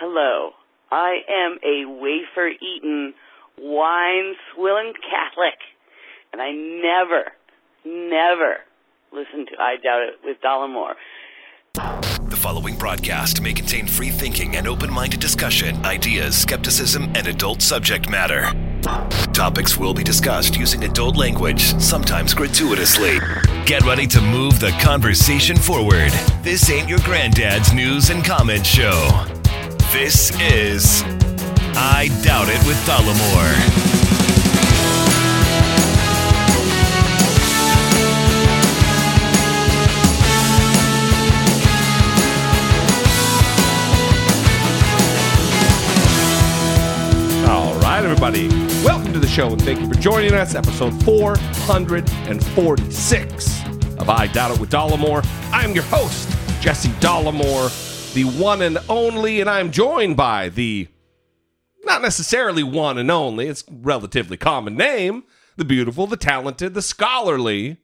Hello. I am a wafer eating, wine swilling Catholic. And I never, never listen to I Doubt It with Dollemore. The following broadcast may contain free thinking and open minded discussion, ideas, skepticism, and adult subject matter. Topics will be discussed using adult language, sometimes gratuitously. Get ready to move the conversation forward. This ain't your granddad's news and comment show. This is I Doubt It with Dollemore. All right, everybody. Welcome to the show, and thank you for joining us. Episode 446 of I Doubt It with Dollemore. I'm your host, Jesse Dollemore, the one and only, and I'm joined by the not necessarily one and only, it's a relatively common name, the beautiful, the talented, the scholarly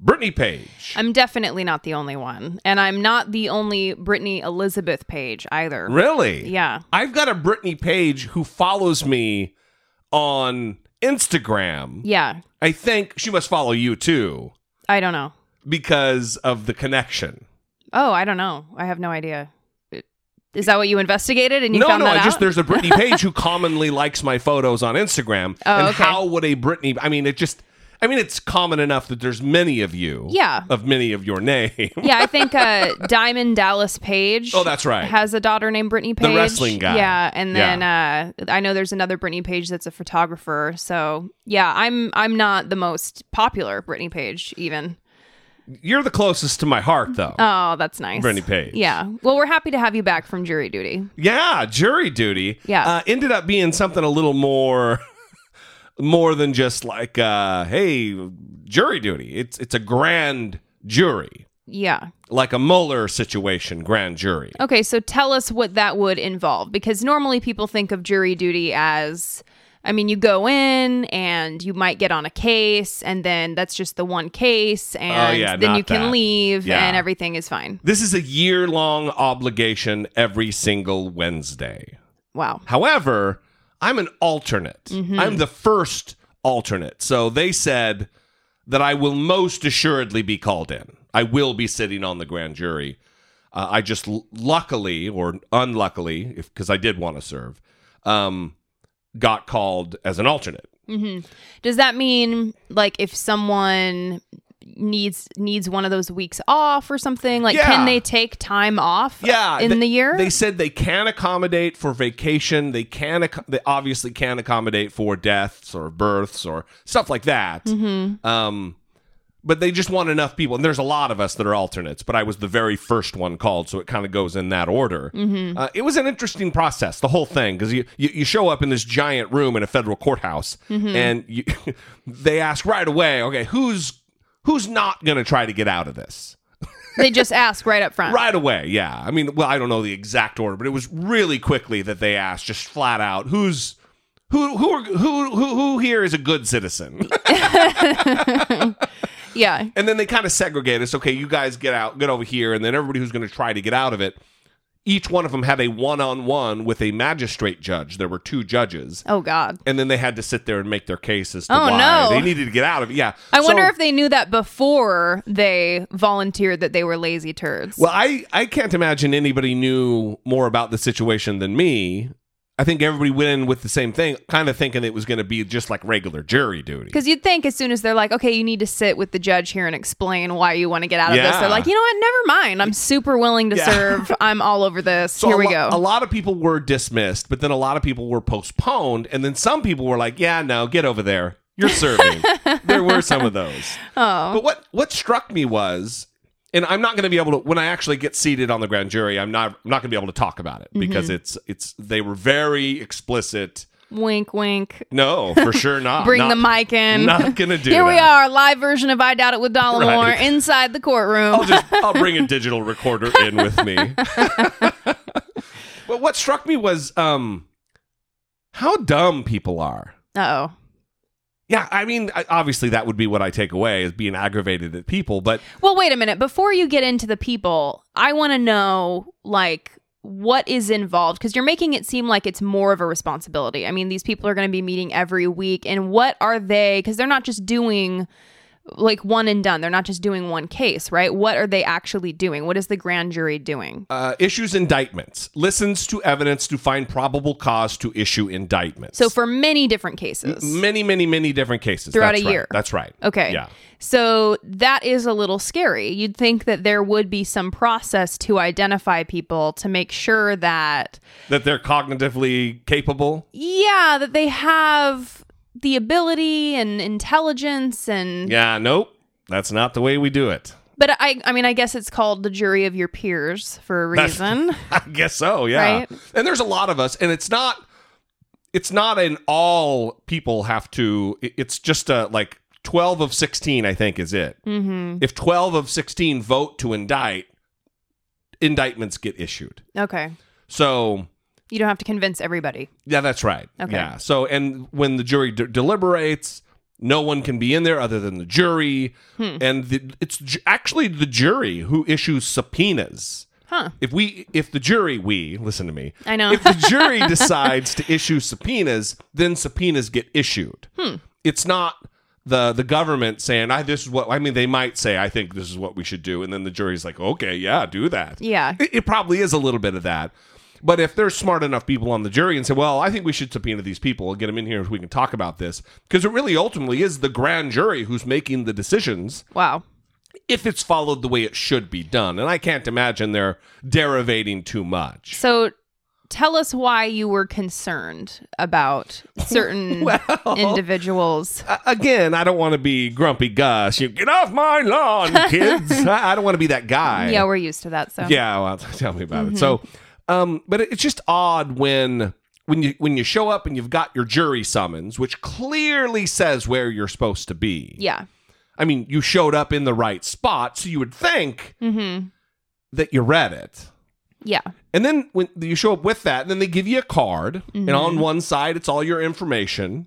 Brittany Page. I'm definitely not the only one. And I'm not the only Brittany Elizabeth Page either. Really? Yeah. I've got a Brittany Page who follows me on Instagram. Yeah. I think she must follow you too I don't know. because of the connection. Oh, I don't know. I have no idea. Is that what you investigated and you no, found no, that I out? just there's a Brittany Page who commonly likes my photos on Instagram. Oh, and okay. how would a Brittany I mean it just I mean it's common enough that there's many of you. Yeah. Of many of your name. yeah, I think uh, Diamond Dallas Page. Oh, that's right. Has a daughter named Brittany Page. The wrestling guy. Yeah, and then Uh, I know there's another Brittany Page that's a photographer. So yeah, I'm I'm not the most popular Brittany Page even. You're the closest to my heart though. Oh, that's nice. Brittany Page. Yeah. Well, we're happy to have you back from jury duty. Yeah, jury duty. Yeah. Uh, ended up being something a little more more than just like uh hey, jury duty. It's it's a grand jury. Yeah. Like a Mueller situation, grand jury. Okay, so tell us what that would involve because normally people think of jury duty as I mean, you go in and you might get on a case and then that's just the one case and Oh, yeah, then you can that. leave Yeah. and everything is fine. This is a year long obligation every single Wednesday. Wow. However, I'm an alternate. Mm-hmm. I'm the first alternate. So they said that I will most assuredly be called in. I will be sitting on the grand jury. Uh, I just l- luckily or unluckily, if because I did want to serve, um, got called as an alternate. Does that mean like if someone needs needs one of those weeks off or something, like Yeah. can they take time off Yeah, in they- the year? They said they can accommodate for vacation. They can. Ac- they obviously can accommodate for deaths or births or stuff like that. Mm-hmm. Um, but they just want enough people, and there's a lot of us that are alternates. But I was the very first one called, so it kind of goes in that order. Mm-hmm. Uh, it was an interesting process, the whole thing, because you, you you show up in this giant room in a federal courthouse, Mm-hmm. and you, they ask right away, okay, who's who's not going to try to get out of this? they just ask right up front. Right away, yeah. I mean, well, I don't know the exact order, but it was really quickly that they asked, just flat out, who's who who are, who who who here is a good citizen? Yeah. and then they kind of segregate us. Okay, you guys get out, get over here, and then everybody who's going to try to get out of it. Each one of them had a one-on-one with a magistrate judge. There were two judges, Oh God. and then they had to sit there and make their cases to Oh, why no. they needed to get out of it. Yeah, I wonder if they knew that before they volunteered that they were lazy turds. Well, I, I can't imagine anybody knew more about the situation than me. I think everybody went in with the same thing, kind of thinking it was going to be just like regular jury duty. Because you'd think as soon as they're like, okay, you need to sit with the judge here and explain why you want to get out of this, they're like, you know what? Never mind. I'm super willing to Yeah. serve. I'm all over this. So here we lo- go. A lot of people were dismissed, but then a lot of people were postponed, and then some people were like, "Yeah, no, get over there. You're serving." there were some of those. oh. But what what struck me was, and I'm not going to be able to when I actually get seated on the grand jury, I'm not I'm not going to be able to talk about it because Mm-hmm. it's it's they were very explicit. Wink, wink. No, for sure not. Bring Not- the mic in. Not gonna do. It. Here we are, live version of I Doubt It with Dollemore Right. inside the courtroom. I'll just I'll bring a digital recorder in with me. but what struck me was um how dumb people are. Uh oh. Yeah, I mean, obviously that would be what I take away is being aggravated at people, but Well, wait a minute. Before you get into the people, I want to know, like, what is involved because you're making it seem like it's more of a responsibility. I mean, these people are going to be meeting every week and what are they because they're not just doing like one and done. They're not just doing one case, right? What are they actually doing? What is the grand jury doing? Uh, issues indictments, listens to evidence to find probable cause to issue indictments. So for many different cases. many, many, many different cases Throughout That's a right. year. That's right. Okay. Yeah. So that is a little scary. You'd think that there would be some process to identify people to make sure that, That they're cognitively capable. yeah, that they have the ability and intelligence and Yeah. Nope. That's not the way we do it. but I I mean I guess it's called the jury of your peers for a That's- reason. I guess so, yeah. Right? And there's a lot of us, and it's not it's not an all people have to it's just a like 12 of 16 I think is it. mhm. If 12 of 16 vote to indict, indictments get issued. Okay. So, You don't have to convince everybody. yeah, that's right. Okay. Yeah. So, and when the jury de- deliberates, no one can be in there other than the jury, Hmm. and the, it's ju- actually the jury who issues subpoenas. Huh. If we, if the jury, we listen to me. I know. If the jury decides to issue subpoenas, then subpoenas get issued. Hmm. It's not the the government saying, "I this is what." I mean, they might say, "I think this is what we should do," and then the jury's like, "Okay, yeah, do that." Yeah. It, it probably is a little bit of that. But if there's smart enough people on the jury and say, well, I think we should subpoena these people and get them in here so we can talk about this, because it really ultimately is the grand jury who's making the decisions Wow. if it's followed the way it should be done. And I can't imagine they're derivating too much. So tell us why you were concerned about certain Well- individuals. Again, I don't want to be grumpy Gus. You get off my lawn, kids. I I don't want to be that guy. Yeah, we're used to that. So Yeah, well, tell me about it. So, mm-hmm. Um, but it's just odd when when you when you show up and you've got your jury summons, which clearly says where you're supposed to be. yeah. I mean, you showed up in the right spot, so you would think Mm-hmm. that you read it. Yeah. And then when you show up with that, and then they give you a card, and on one side it's all your information,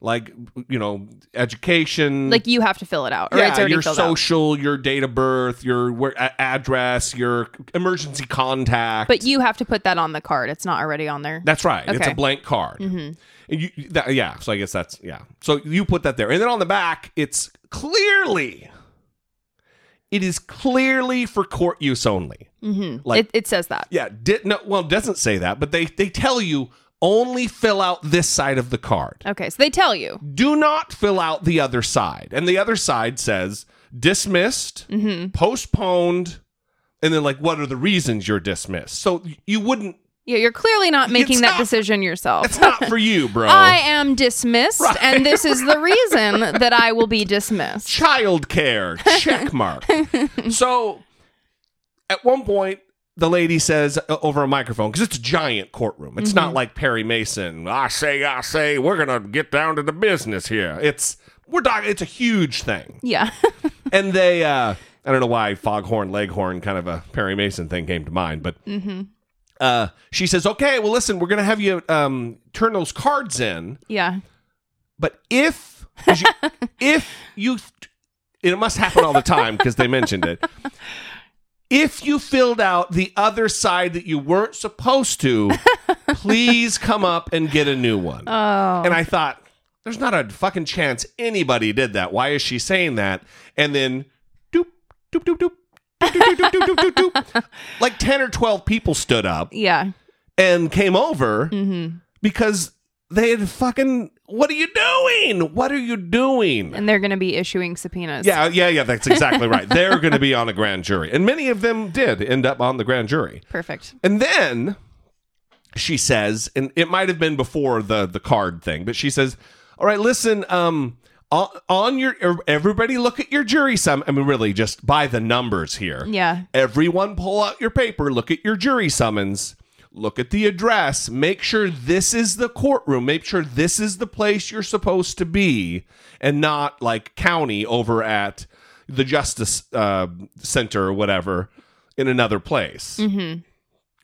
like you know, education, Like you have to fill it out, or yeah, your filled out. social, your date of birth, your address, your emergency contact. But you have to put that on the card. It's not already on there. That's right. It's a blank card. Mm-hmm. And you, that, yeah. So I guess that's yeah. So you put that there, and then on the back, it's clearly, it is clearly for court use only. Mm-hmm. Like- it, it says that. Yeah. Did no. Well, it doesn't say that, but they they tell you only fill out this side of the card. Okay, so they tell you. Do not fill out the other side, and the other side says dismissed, Mm-hmm. postponed, and then like what are the reasons you're dismissed? So you wouldn't. Yeah, you're clearly not making that not- decision yourself. It's not for you, bro. I am dismissed, Right. and this is the reason that I will be dismissed. child care check mark so at one point the lady says uh, over a microphone because it's a giant courtroom it's not like perry mason i say i say we're gonna get down to the business here it's we're talking it's a huge thing Yeah. and they uh i don't know why foghorn leghorn kind of a perry mason thing came to mind but uh she says okay well listen we're gonna have you um turn those cards in yeah. but if you, if you it must happen all the time because they mentioned it. If you filled out the other side that you weren't supposed to, please come up and get a new one. Oh. and I thought, there's not a fucking chance anybody did that. Why is she saying that? And then doop doop doop doop. doop, doop, doop, doop, doop, doop. Like 10 or 12 people stood up yeah. and came over Mm-hmm. because they had fucking what are you doing? What are you doing? And they're going to be issuing subpoenas. yeah, yeah, yeah, that's exactly right. They're going to be on a grand jury. And many of them did end up on the grand jury. Perfect. And then she says, and it might have been before the the card thing, but she says, "All right, listen, um on, on your everybody look at your jury sum. I mean really just by the numbers here. Yeah. Everyone pull out your paper, look at your jury summons, look at the address, make sure this is the courtroom, make sure this is the place you're supposed to be, and not like county over at the Justice uh, Center or whatever in another place, Mm-hmm.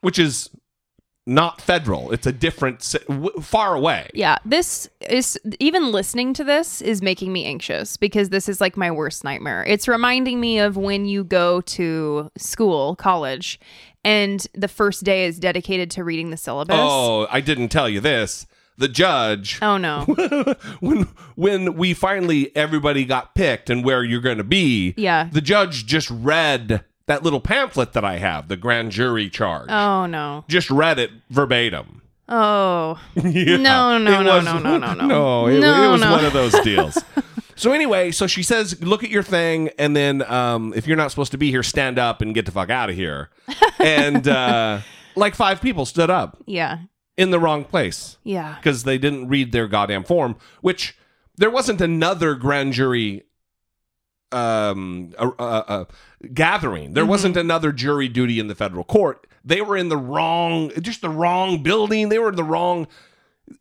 which is not federal. It's a different, far away. Yeah. This is even listening to this is making me anxious because this is like my worst nightmare. It's reminding me of when you go to school, college, and the first day is dedicated to reading the syllabus. Oh, I didn't tell you this. The judge, Oh, no. when when we finally everybody got picked and where you're going to be, Yeah. the judge just read that little pamphlet that I have, the grand jury charge. Oh, no. Just read it verbatim. Oh. Yeah. No, no, no, was- no, no, no, no. No, it, No, it was no. one of those deals. so anyway, so she says, look at your thing, and then um, if you're not supposed to be here, stand up and get the fuck out of here. And uh, like five people stood up Yeah. in the wrong place Yeah. because they didn't read their goddamn form, which there wasn't another grand jury um uh, uh, uh, gathering there wasn't another jury duty in the federal court they were in the wrong just the wrong building they were in the wrong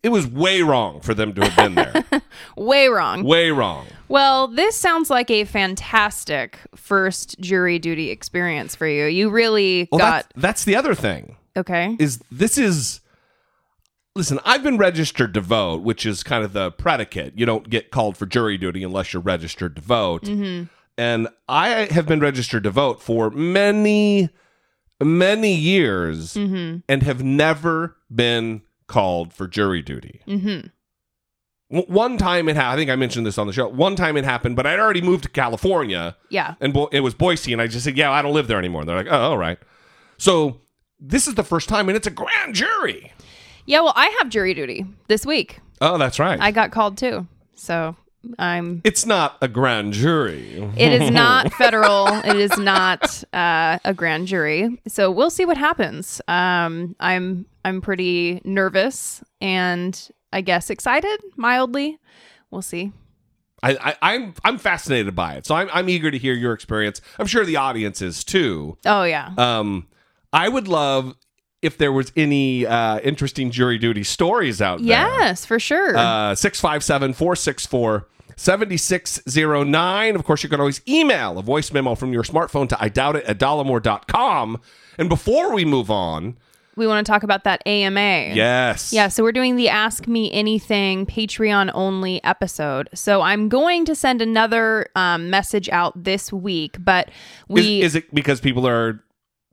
it was way wrong for them to have been there Way wrong. way wrong Well, this sounds like a fantastic first jury duty experience for you. You really well got. that's, that's the other thing Okay. is this is listen i've been registered to vote which is kind of the predicate you don't get called for jury duty unless you're registered to vote Mm-hmm. and i have been registered to vote for many many years Mm-hmm. and have never been called for jury duty Mm-hmm. One time it happened i think i mentioned this on the show one time it happened but i'd already moved to california Yeah. and Bo- it was Boise, and I just said, "Yeah, I don't live there anymore." And they're like, "Oh, all right." So this is the first time, and it's a grand jury. Yeah. Well, I have jury duty this week. Oh, that's right. I got called too. So I'm. it's not a grand jury. It is not federal. It is not uh, a grand jury. So we'll see what happens. Um, I'm I'm pretty nervous and I guess excited mildly. We'll see. I, I, I'm I'm fascinated by it, so I'm I'm eager to hear your experience. I'm sure the audience is too. Oh yeah. Um, I would love if there was any uh, interesting jury duty stories out there. Yes, for sure. Uh, 657 464 7609. Of course, you can always email a voice memo from your smartphone to I doubt it at dollemore.com. And before we move on, we want to talk about that AMA. yes. Yeah, so we're doing the Ask Me Anything Patreon only episode. So I'm going to send another um, message out this week, but Is, we is it because people are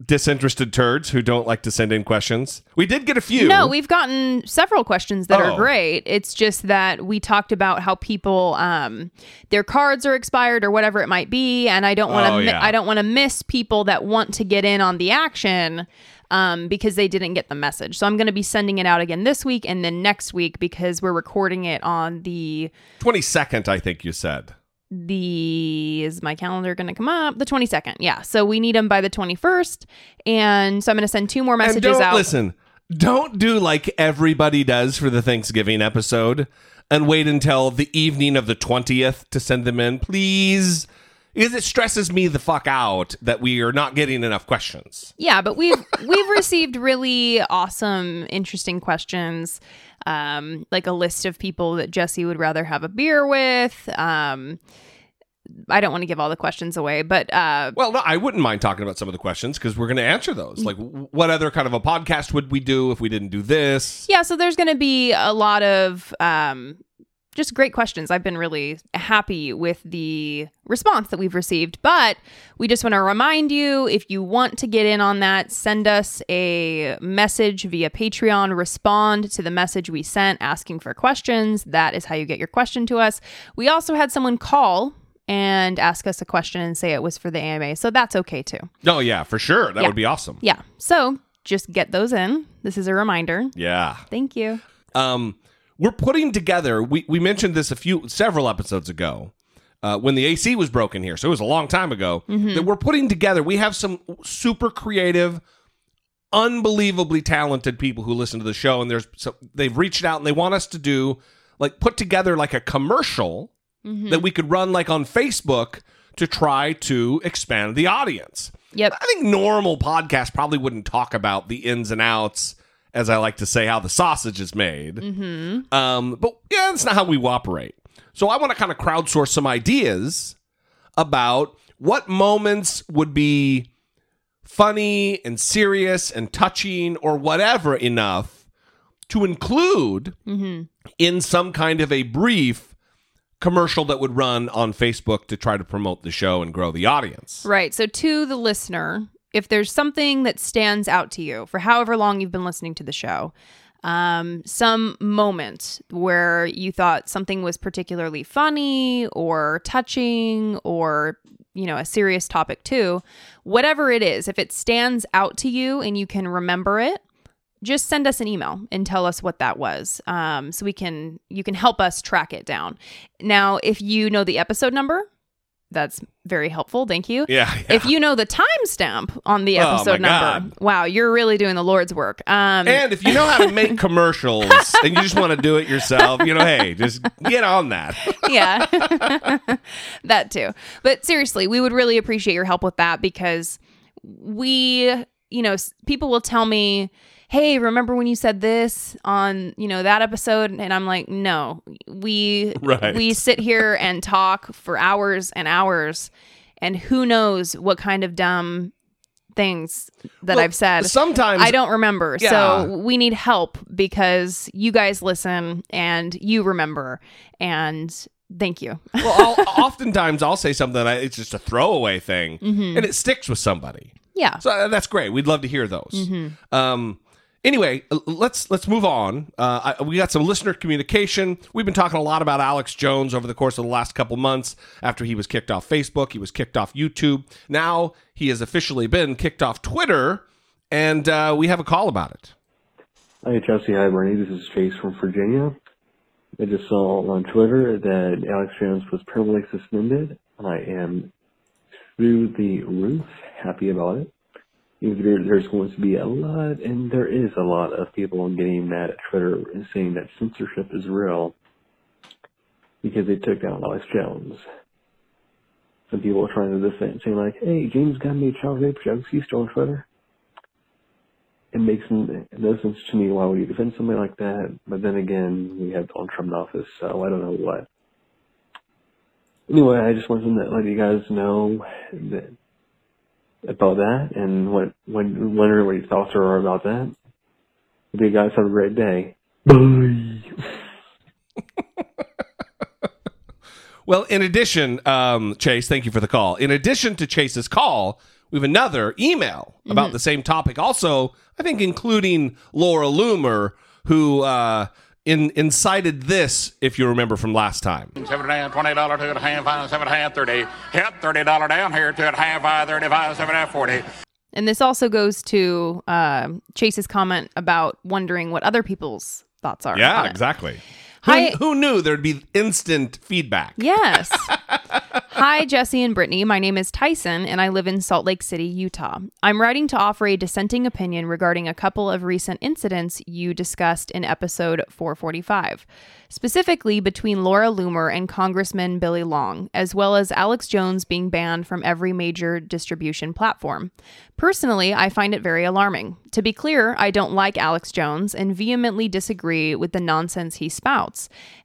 disinterested turds who don't like to send in questions? We did get a few. No, we've gotten several questions that Oh. are great. It's just that we talked about how people um their cards are expired or whatever it might be and I don't want to Oh, yeah. I don't want to miss people that want to get in on the action um because they didn't get the message. So I'm going to be sending it out again this week and then next week because we're recording it on the 22nd, I think you said. The is my calendar going to come up the 22nd. Yeah. So we need them by the 21st and so I'm going to send two more messages out. listen. Don't do like everybody does for the Thanksgiving episode and wait until the evening of the 20th to send them in, please. Because it stresses me the fuck out that we are not getting enough questions. Yeah, but we've we've received really awesome, interesting questions. Um, like a list of people that Jesse would rather have a beer with. Um, I don't want to give all the questions away, but uh, Well, no, I wouldn't mind talking about some of the questions because we're going to answer those. Like, w- what other kind of a podcast would we do if we didn't do this? yeah, so there's going to be a lot of um, just great questions. I've been really happy with the response that we've received, but we just want to remind you if you want to get in on that, send us a message via Patreon, respond to the message we sent asking for questions. That is how you get your question to us. We also had someone call and ask us a question and say it was for the AMA, so that's okay too. Oh, yeah, for sure. That Yeah. would be awesome. Yeah, so just get those in. This is a reminder. Yeah. Thank you. um, we're putting together. We we mentioned this a few several episodes ago uh, when the AC was broken here, so it was a long time ago. That we're putting together. We have some super creative, unbelievably talented people who listen to the show, and there's so they've reached out and they want us to do like put together like a commercial that we could run like on Facebook to try to expand the audience. Yep. I think normal podcasts probably wouldn't talk about the ins and outs, as I like to say, how the sausage is made. Mm-hmm. Um, but yeah, that's not how we operate. So I want to kind of crowdsource some ideas about what moments would be funny and serious and touching or whatever enough to include in some kind of a brief commercial that would run on Facebook to try to promote the show and grow the audience. Right. So to the listener, if there's something that stands out to you for however long you've been listening to the show, um, some moment where you thought something was particularly funny or touching or you know a serious topic too whatever it is if it stands out to you and you can remember it just send us an email and tell us what that was um, so we can you can help us track it down. Now if you know the episode number that's very helpful thank you Yeah. yeah. if you know the timestamp on the Oh, episode number God. wow you're really doing the lord's work um, and if you know how to make commercials and you just want to do it yourself, you know, hey, just get on that. yeah that too but seriously we would really appreciate your help with that because we you know people will tell me hey remember when you said this on you know that episode and i'm like no we Right. we sit here and talk for hours and hours and who knows what kind of dumb things that Well, i've said Sometimes I don't remember. Yeah. So we need help because you guys listen and you remember. And thank you. well, I'll, oftentimes I'll say something that it's just a throwaway thing, Mm-hmm. and it sticks with somebody. Yeah. So uh, that's great. We'd love to hear those. Mm-hmm. Um, anyway, let's let's move on. Uh, I, we got some listener communication. We've been talking a lot about Alex Jones over the course of the last couple months. After he was kicked off Facebook, he was kicked off YouTube. Now he has officially been kicked off Twitter, and uh, we have a call about it. Hi, Chelsea. Hi, Bernie. This is Chase from Virginia. I just saw on Twitter that Alex Jones was permanently suspended. I am through the roof happy about it. There- There's going to be a lot, and there is a lot of people getting mad at Twitter and saying that censorship is real because they took down Alex Jones. Some people are trying to defend, saying like, "Hey, James Gunn made child rape jokes. He's still on Twitter." it makes no sense to me. Why would you defend somebody like that? But then again, we have Donald Trump in office, so I don't know what. Anyway, I just wanted to let you guys know that about that and what when wonder what your thoughts are about that. Hope you guys have a great day. Bye. Well, in addition, um, Chase, thank you for the call. In addition to Chase's call, we have another email about the same topic. Also, I think including Laura Loomer, who uh, in, incited this, if you remember from last time. Seven and a half, twenty dollar, two and a half, five, seven and a half, thirty. Yep, thirty dollar down here, two and a half, five, thirty-five, seven and a half, forty. And this also goes to uh, Chase's comment about wondering what other people's thoughts are. Yeah, exactly. it. Exactly. Hi- Who, who knew there'd be instant feedback? Yes. Hi, Jesse and Brittany. My name is Tyson, and I live in Salt Lake City, Utah. I'm writing to offer a dissenting opinion regarding a couple of recent incidents you discussed in episode 445, specifically between Laura Loomer and Congressman Billy Long, as well as Alex Jones being banned from every major distribution platform. Personally, I find it very alarming. To be clear, I don't like Alex Jones and vehemently disagree with the nonsense he spouts.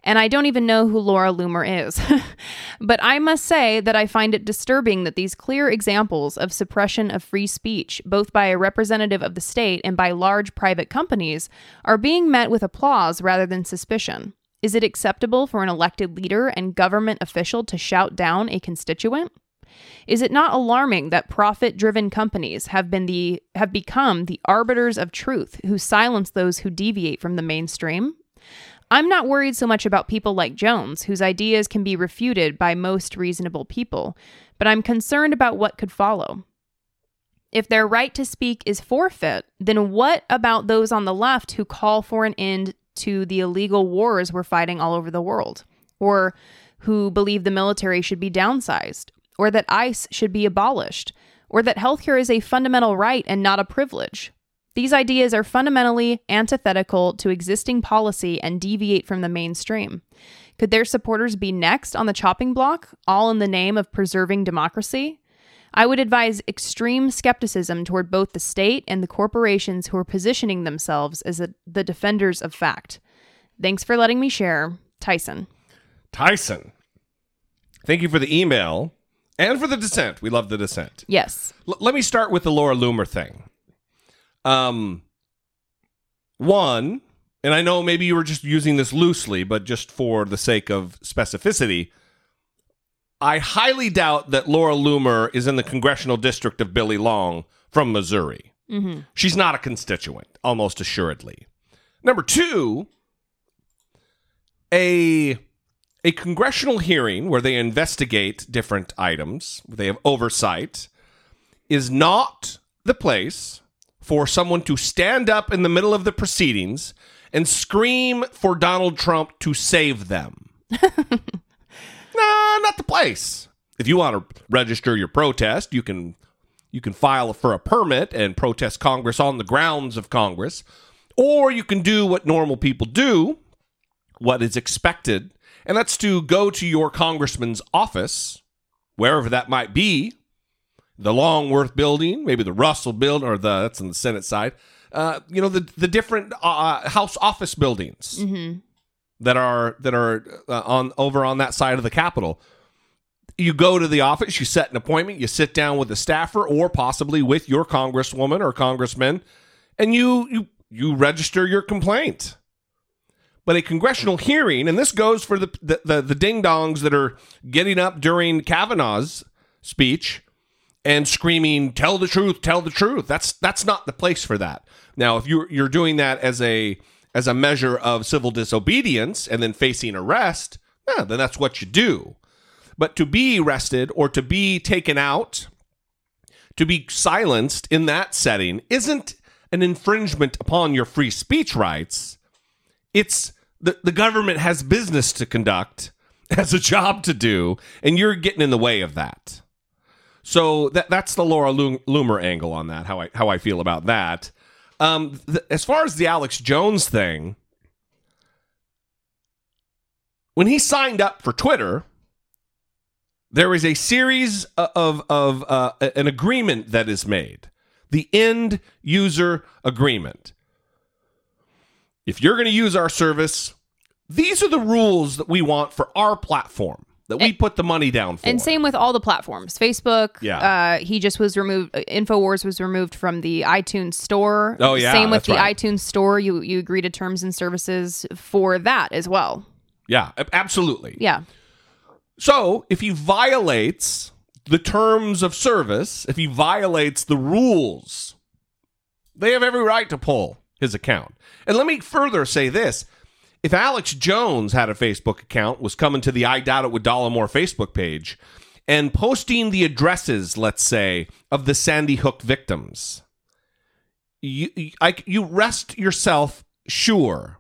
And I don't even know who Laura Loomer is. but I must say that I find it disturbing that these clear examples of suppression of free speech, both by a representative of the state and by large private companies, are being met with applause rather than suspicion. Is it acceptable for an elected leader and government official to shout down a constituent? Is it not alarming that profit-driven companies have been the have become the arbiters of truth who silence those who deviate from the mainstream? I'm not worried so much about people like Jones, whose ideas can be refuted by most reasonable people, but I'm concerned about what could follow. If their right to speak is forfeit, then what about those on the left who call for an end to the illegal wars we're fighting all over the world? Or who believe the military should be downsized? Or that ICE should be abolished? Or that healthcare is a fundamental right and not a privilege? These ideas are fundamentally antithetical to existing policy and deviate from the mainstream. Could their supporters be next on the chopping block, all in the name of preserving democracy? I would advise extreme skepticism toward both the state and the corporations who are positioning themselves as a, the defenders of fact. Thanks for letting me share. Tyson. Tyson, thank you for the email and for the dissent. We love the dissent. Yes. L- let me start with the Laura Loomer thing. Um, one, and I know maybe you were just using this loosely, but just for the sake of specificity, I highly doubt that Laura Loomer is in the congressional district of Billy Long from Missouri. She's not a constituent, almost assuredly. Number two, a a congressional hearing where they investigate different items, they have oversight, is not the place for someone to stand up in the middle of the proceedings and scream for Donald Trump to save them. nah, not the place. If you want to register your protest, you can you can file for a permit and protest Congress on the grounds of Congress, or you can do what normal people do, what is expected, and that's to go to your congressman's office, wherever that might be, the Longworth building, maybe the Russell building, or the that's on the Senate side. Uh, you know the the different uh, House office buildings that are that are uh, on over on that side of the Capitol. You go to the office, you set an appointment, you sit down with a staffer or possibly with your congresswoman or congressman, and you you you register your complaint. But a congressional hearing, and this goes for the the, the, the ding dongs that are getting up during Kavanaugh's speech and screaming tell the truth tell the truth. That's that's not the place for that. Now if you're you're doing that as a as a measure of civil disobedience and then facing arrest yeah, then that's what you do. But to be arrested or to be taken out to be silenced in that setting isn't an infringement upon your free speech rights. It's the, the government has business to conduct has a job to do and you're getting in the way of that so that that's the Laura Loomer angle on that. How I how I feel about that. Um, th- as far as the Alex Jones thing, when he signed up for Twitter, there is a series of of uh, an agreement that is made, the end user agreement. If you're going to use our service, these are the rules that we want for our platform that we put the money down for. And same with all the platforms. Facebook. Yeah. Uh, he just was removed. uh, Infowars was removed from the iTunes store. Oh, yeah, Same with the right. iTunes store. You you agree to terms and services for that as well. yeah, absolutely. Yeah. So if he violates the terms of service, if he violates the rules, they have every right to pull his account. And let me further say this. If Alex Jones had a Facebook account, was coming to the I Doubt It with Dollemore Facebook page, and posting the addresses, let's say, of the Sandy Hook victims, you- I, you rest yourself sure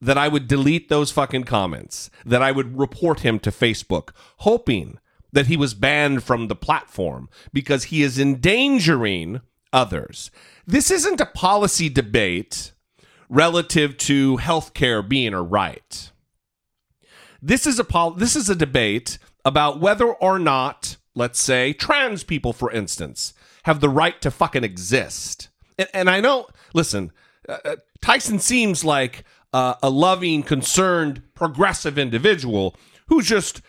that I would delete those fucking comments, that I would report him to Facebook, hoping that he was banned from the platform because he is endangering others. This isn't a policy debate relative to healthcare being a right. This is a pol- this is a debate about whether or not, let's say, trans people, for instance, have the right to fucking exist. And, and I know, listen, uh, uh, Tyson seems like uh, a loving, concerned, progressive individual who's just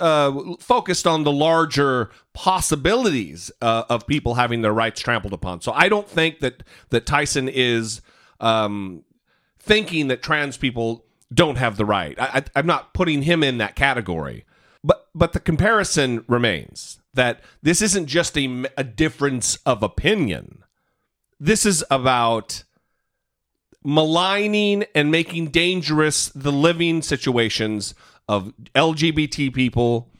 uh, focused on the larger possibilities uh, of people having their rights trampled upon. So I don't think that that Tyson is um, thinking that trans people don't have the right. I, I'm not putting him in that category, but but the comparison remains that this isn't just a, a difference of opinion. This is about maligning and making dangerous the living situations of LGBT people,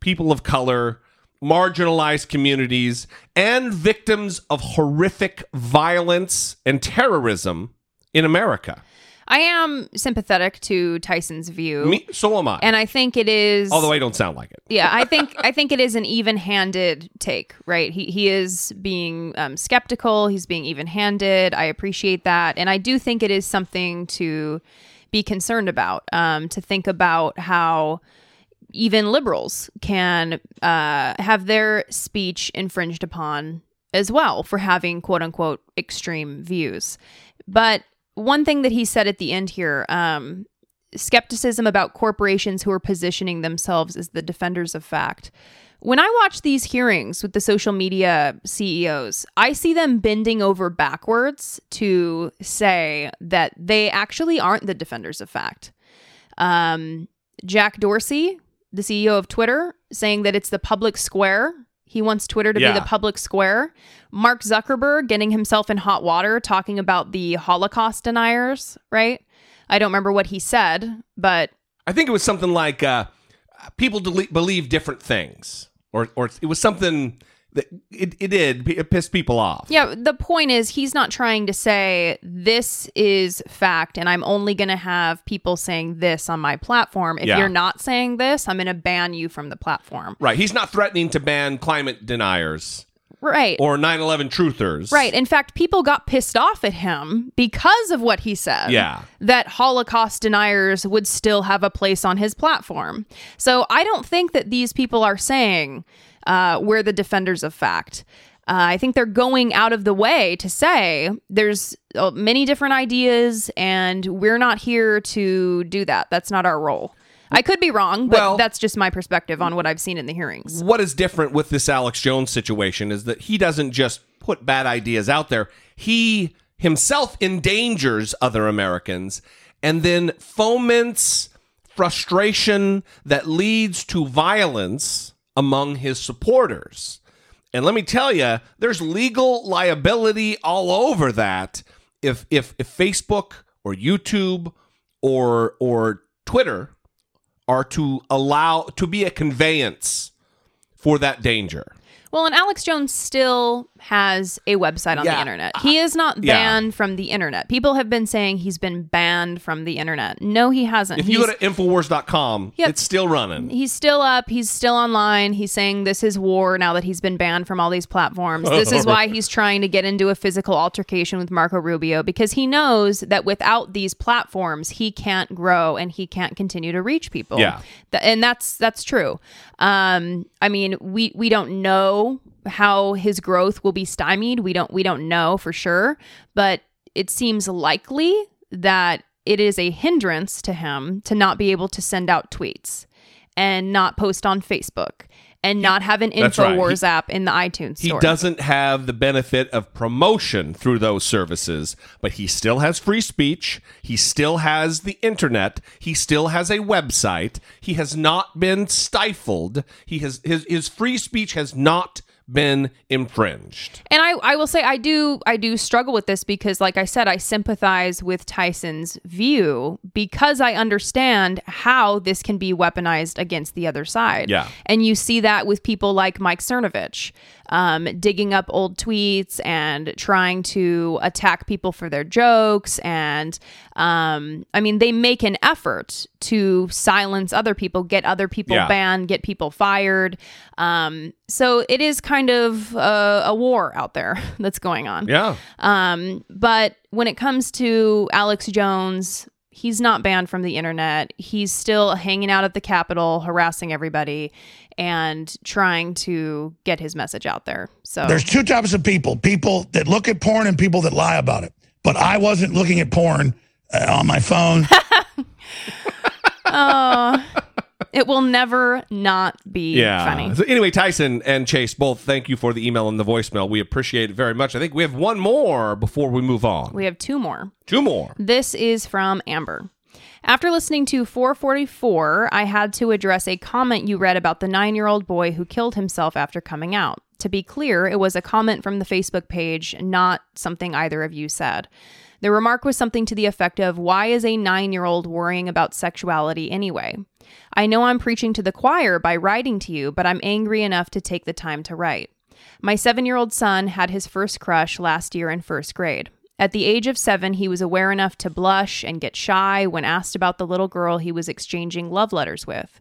people of color, marginalized communities, and victims of horrific violence and terrorism in America. I am sympathetic to Tyson's view. Me, so am I. and I think it is although I don't sound like it. yeah, I think I think it is an even-handed take, right? He he is being um, skeptical. He's being even-handed. I appreciate that, and I do think it is something to be concerned about. Um, to think about how even liberals can uh, have their speech infringed upon as well for having quote unquote extreme views. But one thing that he said at the end here, um, skepticism about corporations who are positioning themselves as the defenders of fact. When I watch these hearings with the social media CEOs, I see them bending over backwards to say that they actually aren't the defenders of fact. Um, Jack Dorsey, the CEO of Twitter, saying that it's the public square. He wants Twitter to Yeah. be the public square. Mark Zuckerberg getting himself in hot water talking about the Holocaust deniers, right? I don't remember what he said, but I think it was something like uh, people dele- believe different things, or or it was something it, it did it pissed people off. Yeah, the point is he's not trying to say this is fact and I'm only going to have people saying this on my platform. If Yeah. you're not saying this, I'm going to ban you from the platform. Right. He's not threatening to ban climate deniers Right. or 9/11 truthers. Right. In fact, people got pissed off at him because of what he said. Yeah. That Holocaust deniers would still have a place on his platform. So I don't think that these people are saying uh, we're the defenders of fact. Uh, I think they're going out of the way to say there's uh, many different ideas and we're not here to do that. That's not our role. I could be wrong, but Well- that's just my perspective on what I've seen in the hearings. What is different with this Alex Jones situation is that he doesn't just put bad ideas out there. He himself endangers other Americans and then foments frustration that leads to violence among his supporters. And let me tell you, there's legal liability all over that if if if Facebook or YouTube or or Twitter are to allow to be a conveyance for that danger. Well, and Alex Jones still has a website on the internet. He is not Yeah. banned from the internet. People have been saying he's been banned from the internet. No, he hasn't. If you go to infowars.com, Yep. it's still running. He's still up. He's still online. He's saying this is war now that he's been banned from all these platforms. This is why he's trying to get into a physical altercation with Marco Rubio because he knows that without these platforms, he can't grow and he can't continue to reach people. Yeah. And that's that's true. Um, I mean, we we don't know how his growth will be stymied. We don't we don't know for sure, but it seems likely that it is a hindrance to him to not be able to send out tweets and not post on Facebook and not have an That's right. InfoWars He- app in the iTunes He doesn't have the benefit of promotion through those services, but he still has free speech. He still has the internet. He still has a website. He has not been stifled. He has his his free speech has not been infringed. And I, I will say I do I do struggle with this because like I said I sympathize with Tyson's view because I understand how this can be weaponized against the other side. Yeah. And you see that with people like Mike Cernovich um, digging up old tweets and trying to attack people for their jokes and um, I mean they make an effort to silence other people, get other people Yeah. banned, get people fired. Um, so it is kind of a, a war out there that's going on. Yeah. Um, but when it comes to Alex Jones, he's not banned from the internet. He's still hanging out at the Capitol, harassing everybody and trying to get his message out there. So There's two types of people people that look at porn and people that lie about it. But I wasn't looking at porn uh, on my phone. it will never not be Yeah. funny. So anyway, Tyson and Chase, both thank you for the email and the voicemail. We appreciate it very much. I think we have one more before we move on. We have two more. Two more. This is from Amber. After listening to 444, I had to address a comment you read about the nine year old boy who killed himself after coming out. To be clear, it was a comment from the Facebook page, not something either of you said. The remark was something to the effect of, Why is a nine year old worrying about sexuality anyway? I know I'm preaching to the choir by writing to you, but I'm angry enough to take the time to write. My seven year old son had his first crush last year in first grade. At the age of seven, he was aware enough to blush and get shy when asked about the little girl he was exchanging love letters with.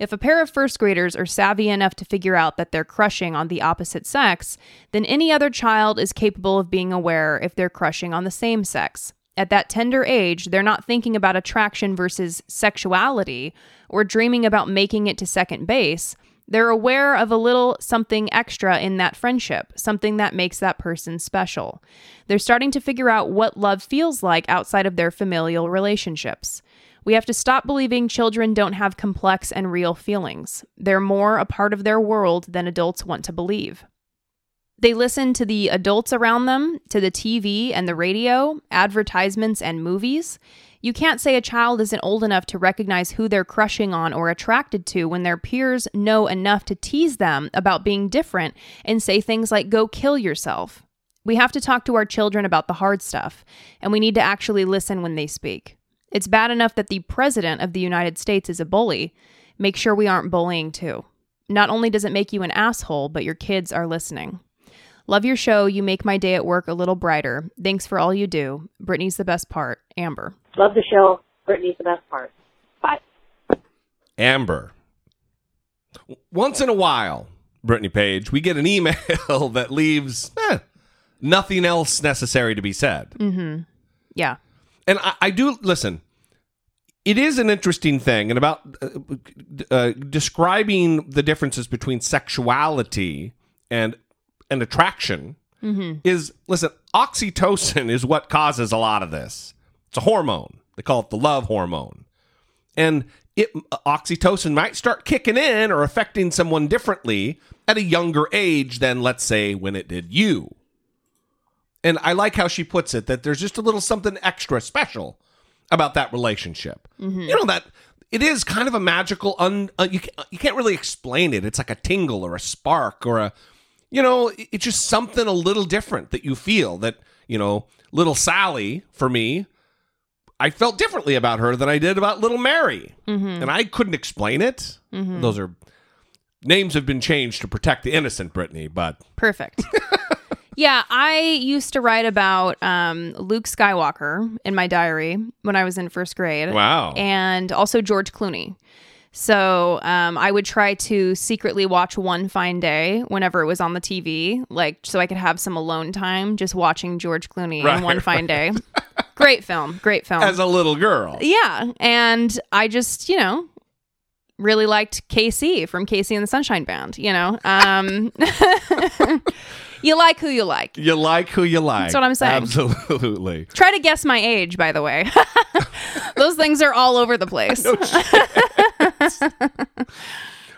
If a pair of first graders are savvy enough to figure out that they're crushing on the opposite sex, then any other child is capable of being aware if they're crushing on the same sex. At that tender age, they're not thinking about attraction versus sexuality or dreaming about making it to second base. They're aware of a little something extra in that friendship, something that makes that person special. They're starting to figure out what love feels like outside of their familial relationships. We have to stop believing children don't have complex and real feelings. They're more a part of their world than adults want to believe. They listen to the adults around them, to the TV and the radio, advertisements and movies. You can't say a child isn't old enough to recognize who they're crushing on or attracted to when their peers know enough to tease them about being different and say things like, go kill yourself. We have to talk to our children about the hard stuff, and we need to actually listen when they speak. It's bad enough that the President of the United States is a bully. Make sure we aren't bullying too. Not only does it make you an asshole, but your kids are listening. Love your show. You make my day at work a little brighter. Thanks for all you do. Brittany's the best part. Amber. Love the show. Brittany's the best part. Bye. Amber. Once in a while, Brittany Page, we get an email that leaves eh, nothing else necessary to be said. Mm-hmm. Yeah. And I, I do listen. It is an interesting thing, and about uh, uh, describing the differences between sexuality and and attraction is listen. Oxytocin is what causes a lot of this. It's a hormone. They call it the love hormone, and it oxytocin might start kicking in or affecting someone differently at a younger age than, let's say, when it did you. And I like how she puts it that there's just a little something extra special about that relationship. Mm-hmm. You know that it is kind of a magical un uh, you can't, you can't really explain it. It's like a tingle or a spark or a you know, it's just something a little different that you feel that, you know, little Sally for me I felt differently about her than I did about little Mary. Mm-hmm. And I couldn't explain it. Mm-hmm. Those are names have been changed to protect the innocent, Brittany, but Perfect. yeah, I used to write about um, Luke Skywalker in my diary when I was in first grade. wow. And also George Clooney. So um, I would try to secretly watch One Fine Day whenever it was on the TV, like so I could have some alone time just watching George Clooney Right, in One Fine Day. great film, great film. As a little girl. yeah, and I just you know really liked KC from KC and the Sunshine Band. You know, um, you like who you like. You like who you like. That's what I'm saying. Absolutely. Try to guess my age, by the way. Those things are all over the place.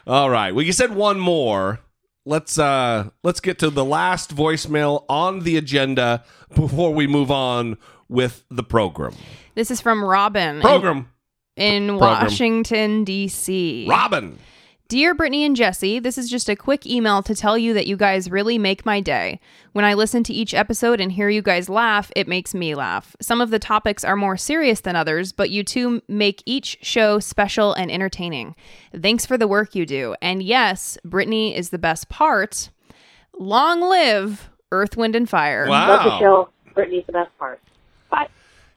All right. Well, you said one more. Let's uh let's get to the last voicemail on the agenda before we move on with the program. This is from Robin in- Program. Washington, D.C. Robin. Dear Brittany and Jesse, this is just a quick email to tell you that you guys really make my day. When I listen to each episode and hear you guys laugh, it makes me laugh. Some of the topics are more serious than others, but you two make each show special and entertaining. Thanks for the work you do. And yes, Brittany is the best part. Long live Earth, Wind, and Fire. Love the Wow. show. Brittany's the best part.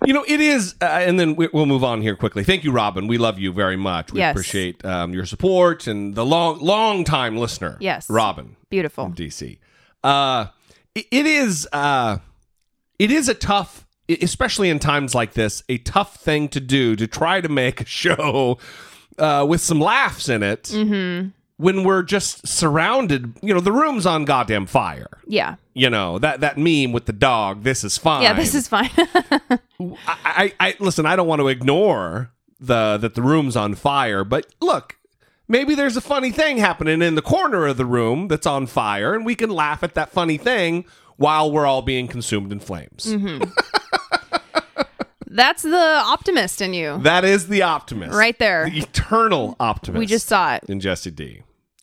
You know, it is, uh, and then we, we'll move on here quickly. Thank you, Robin. We love you very much. We Yes. appreciate um, your support and the long, long time listener. Yes. Robin. Beautiful. DC. Uh, it, it is uh, it is a tough, especially in times like this, a tough thing to do to try to make a show uh, with some laughs in it Mm-hmm. When we're just surrounded. You know, the room's on goddamn fire. Yeah. You know that that meme with the dog. This is fine. Yeah, this is fine. I, I, I listen. I don't want to ignore the that the room's on fire, but look, maybe there's a funny thing happening in the corner of the room that's on fire, and we can laugh at that funny thing while we're all being consumed in flames. Mm-hmm. That's the optimist in you. That is the optimist, Right there. the eternal optimist. We just saw it. in Jesse D.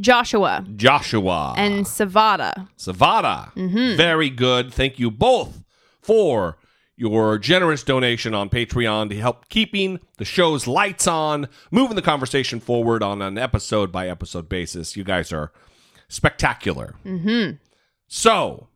Joshua Joshua and Savada. Savada. Very good. Thank you both for your generous donation on Patreon to help keeping the show's lights on, moving the conversation forward on an episode by episode basis. You guys are spectacular. Mm-hmm. So,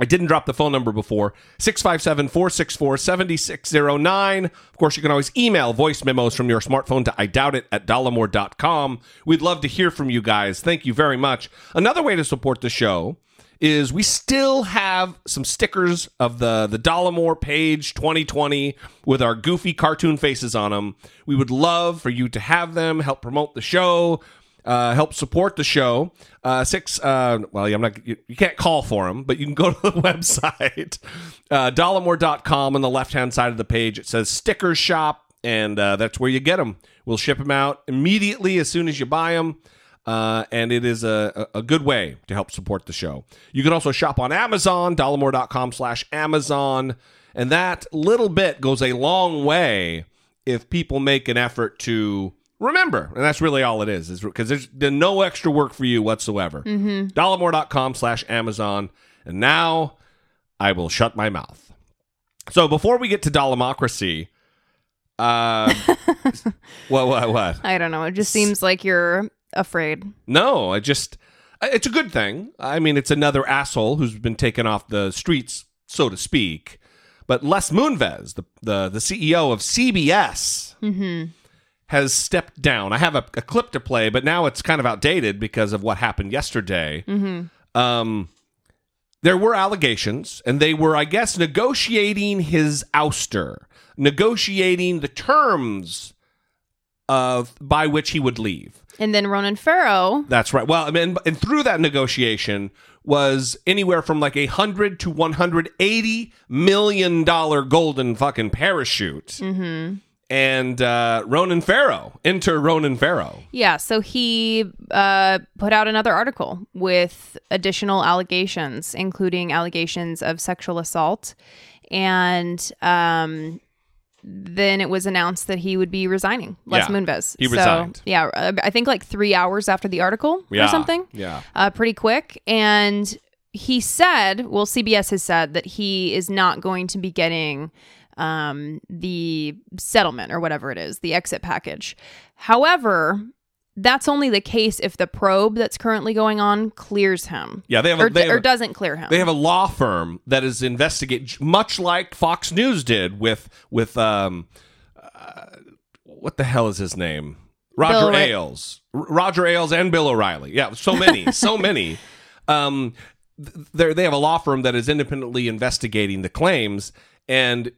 I didn't drop the phone number before 657 464 7609. Of course, you can always email voice memos from your smartphone to I doubt it at dollemore.com. We'd love to hear from you guys. Thank you very much. Another way to support the show is we still have some stickers of the the Dollemore page 2020 with our goofy cartoon faces on them. We would love for you to have them, help promote the show, uh, help support the show. Uh, six, uh, well, I'm not, you, you can't call for them, but you can go to the website, uh, dollemore.com on the left hand side of the page. It says sticker shop, and uh, that's where you get them. We'll ship them out immediately as soon as you buy them. Uh, and it is a, a good way to help support the show. You can also shop on Amazon, dollemore.com slash Amazon. And that little bit goes a long way if people make an effort to remember. And that's really all it is, is because there's, there's no extra work for you whatsoever. Mm-hmm. Dollemore.com slash Amazon. And now I will shut my mouth. So before we get to Dollemocracy, uh, what, what, what? I don't know. It just seems like you're afraid. No, I just it's a good thing. I mean, it's another asshole who's been taken off the streets, so to speak. But Les Moonves, the the, the CEO of CBS, Mm-hmm. Has stepped down. I have a, a clip to play, but now it's kind of outdated because of what happened yesterday. Mm-hmm. Um, there were allegations, and they were, I guess, negotiating his ouster, negotiating the terms of by which he would leave. And then Ronan Farrow. That's right. Well, I mean, and through that negotiation was anywhere from like a hundred to one hundred eighty million dollar golden fucking parachute. Mm-hmm. And uh, Ronan Farrow, enter Ronan Farrow. Yeah, so he uh, put out another article with additional allegations, including allegations of sexual assault. And um, then it was announced that he would be resigning, Les Yeah, Moonves. he So, resigned. yeah, uh, I think like three hours after the article Yeah, or something. yeah. Uh, pretty quick. And he said, well, CBS has said that he is not going to be getting um, the settlement or whatever it is, the exit package. However, that's only the case if the probe that's currently going on clears him. Yeah, they have a- or, they have or doesn't clear him. They have a law firm that is investigate much like Fox News did with with um uh, what the hell is his name? Roger Bill Ailes. R- Roger Ailes and Bill O'Reilly. Yeah, so many, so many. Um they they have a law firm that is independently investigating the claims and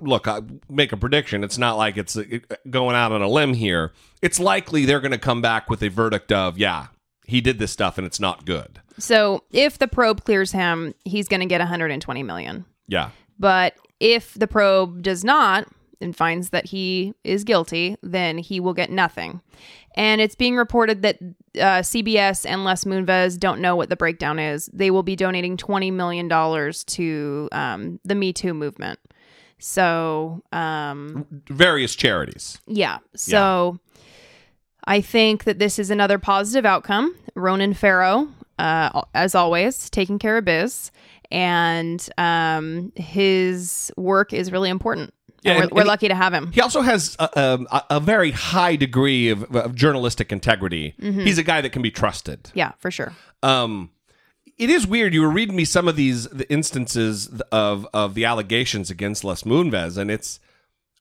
look, I make a prediction. It's not like it's uh, going out on a limb here. It's likely they're going to come back with a verdict of, yeah, he did this stuff and it's not good. so if the probe clears him, he's going to get 120 million. Yeah. But if the probe does not and finds that he is guilty, then he will get nothing. And it's being reported that uh, CBS and Les Moonves don't know what the breakdown is. They will be donating $20 million to um, the Me Too movement. So, um, various charities. yeah. So I think that this is another positive outcome. Ronan Farrow, uh, as always, taking care of biz, and um, his work is really important. Yeah, And we're, and- we're lucky to have him. He also has a, a, a very high degree of, of journalistic integrity. Mhm. He's a guy that can be trusted. Yeah, for sure. Um, it is weird. You were reading me some of these the instances of of the allegations against Les Moonves, and it's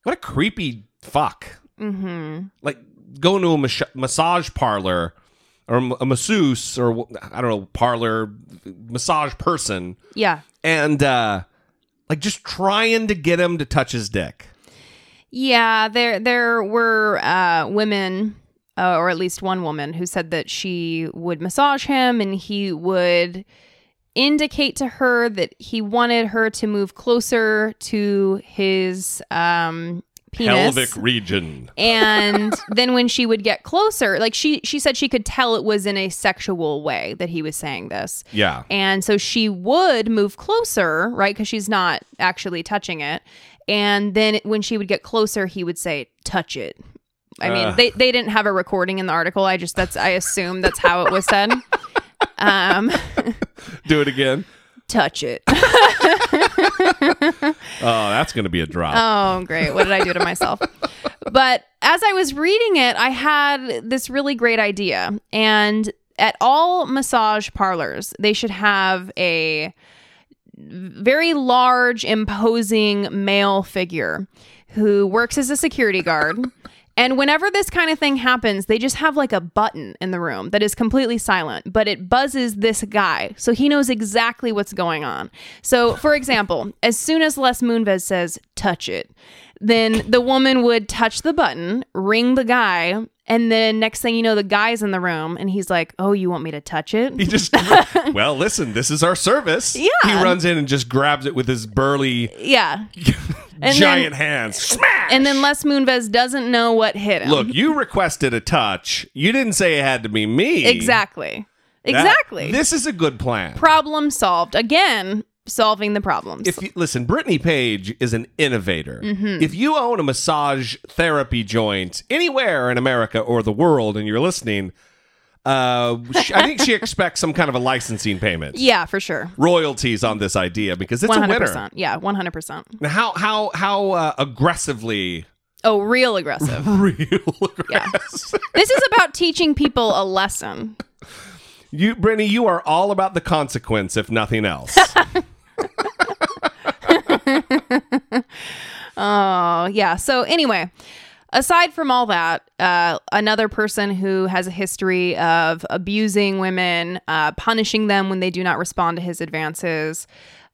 what a creepy fuck. Mm-hmm. Like going to a mas- massage parlor or a masseuse or I don't know parlor massage person, Yeah. and uh, like just trying to get him to touch his dick. Yeah, there there were uh, women, uh, or at least one woman, who said that she would massage him and he would indicate to her that he wanted her to move closer to his um, penis. Pelvic region. and then when she would get closer, like she she said she could tell it was in a sexual way that he was saying this. Yeah. And so she would move closer, right? Because she's not actually touching it. And then when she would get closer, he would say, touch it. I mean, Ugh. they, they didn't have a recording in the article. I just, that's, I assume that's how it was said. Um, Do it again. touch it. Oh, that's going to be a drop. Oh, great. What did I do to myself? But as I was reading it, I had this really great idea. And at all massage parlors, they should have a very large, imposing male figure who works as a security guard. And whenever this kind of thing happens, they just have like a button in the room that is completely silent, but it buzzes this guy. So he knows exactly what's going on. So, for example, as soon as Les Moonves says, touch it, then the woman would touch the button, ring the guy, and then next thing you know, the guy's in the room and he's like, Oh, you want me to touch it? He just, well, listen, this is our service. Yeah. He runs in and just grabs it with his burly, yeah. And giant then- hands. Smash! And then Les Moonves doesn't know what hit him. Look, you requested a touch. You didn't say it had to be me. Exactly. That- Exactly. this is a good plan. problem solved. Again, solving the problems. if you listen, Brittany Page is an innovator. Mhm. If you own a massage therapy joint anywhere in America or the world, and you're listening, uh, I think she expects some kind of a licensing payment, yeah, for sure. royalties on this idea because it's a 100%. winner. Yeah, 100%. How how how uh, aggressively? Oh, real aggressive. real Yeah. this is about teaching people a lesson. You, Brittany, you are all about the consequence, if nothing else. Oh, yeah. So, anyway, aside from all that, uh, another person who has a history of abusing women, uh, punishing them when they do not respond to his advances.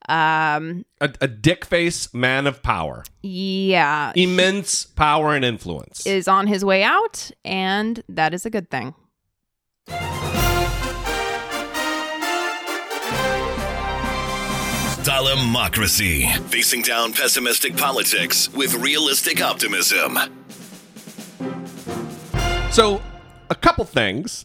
Um, a, a dick face man of power, yeah, immense power and influence. is on his way out, and that is a good thing. Democracy. Facing down pessimistic politics with realistic optimism. So, a couple things.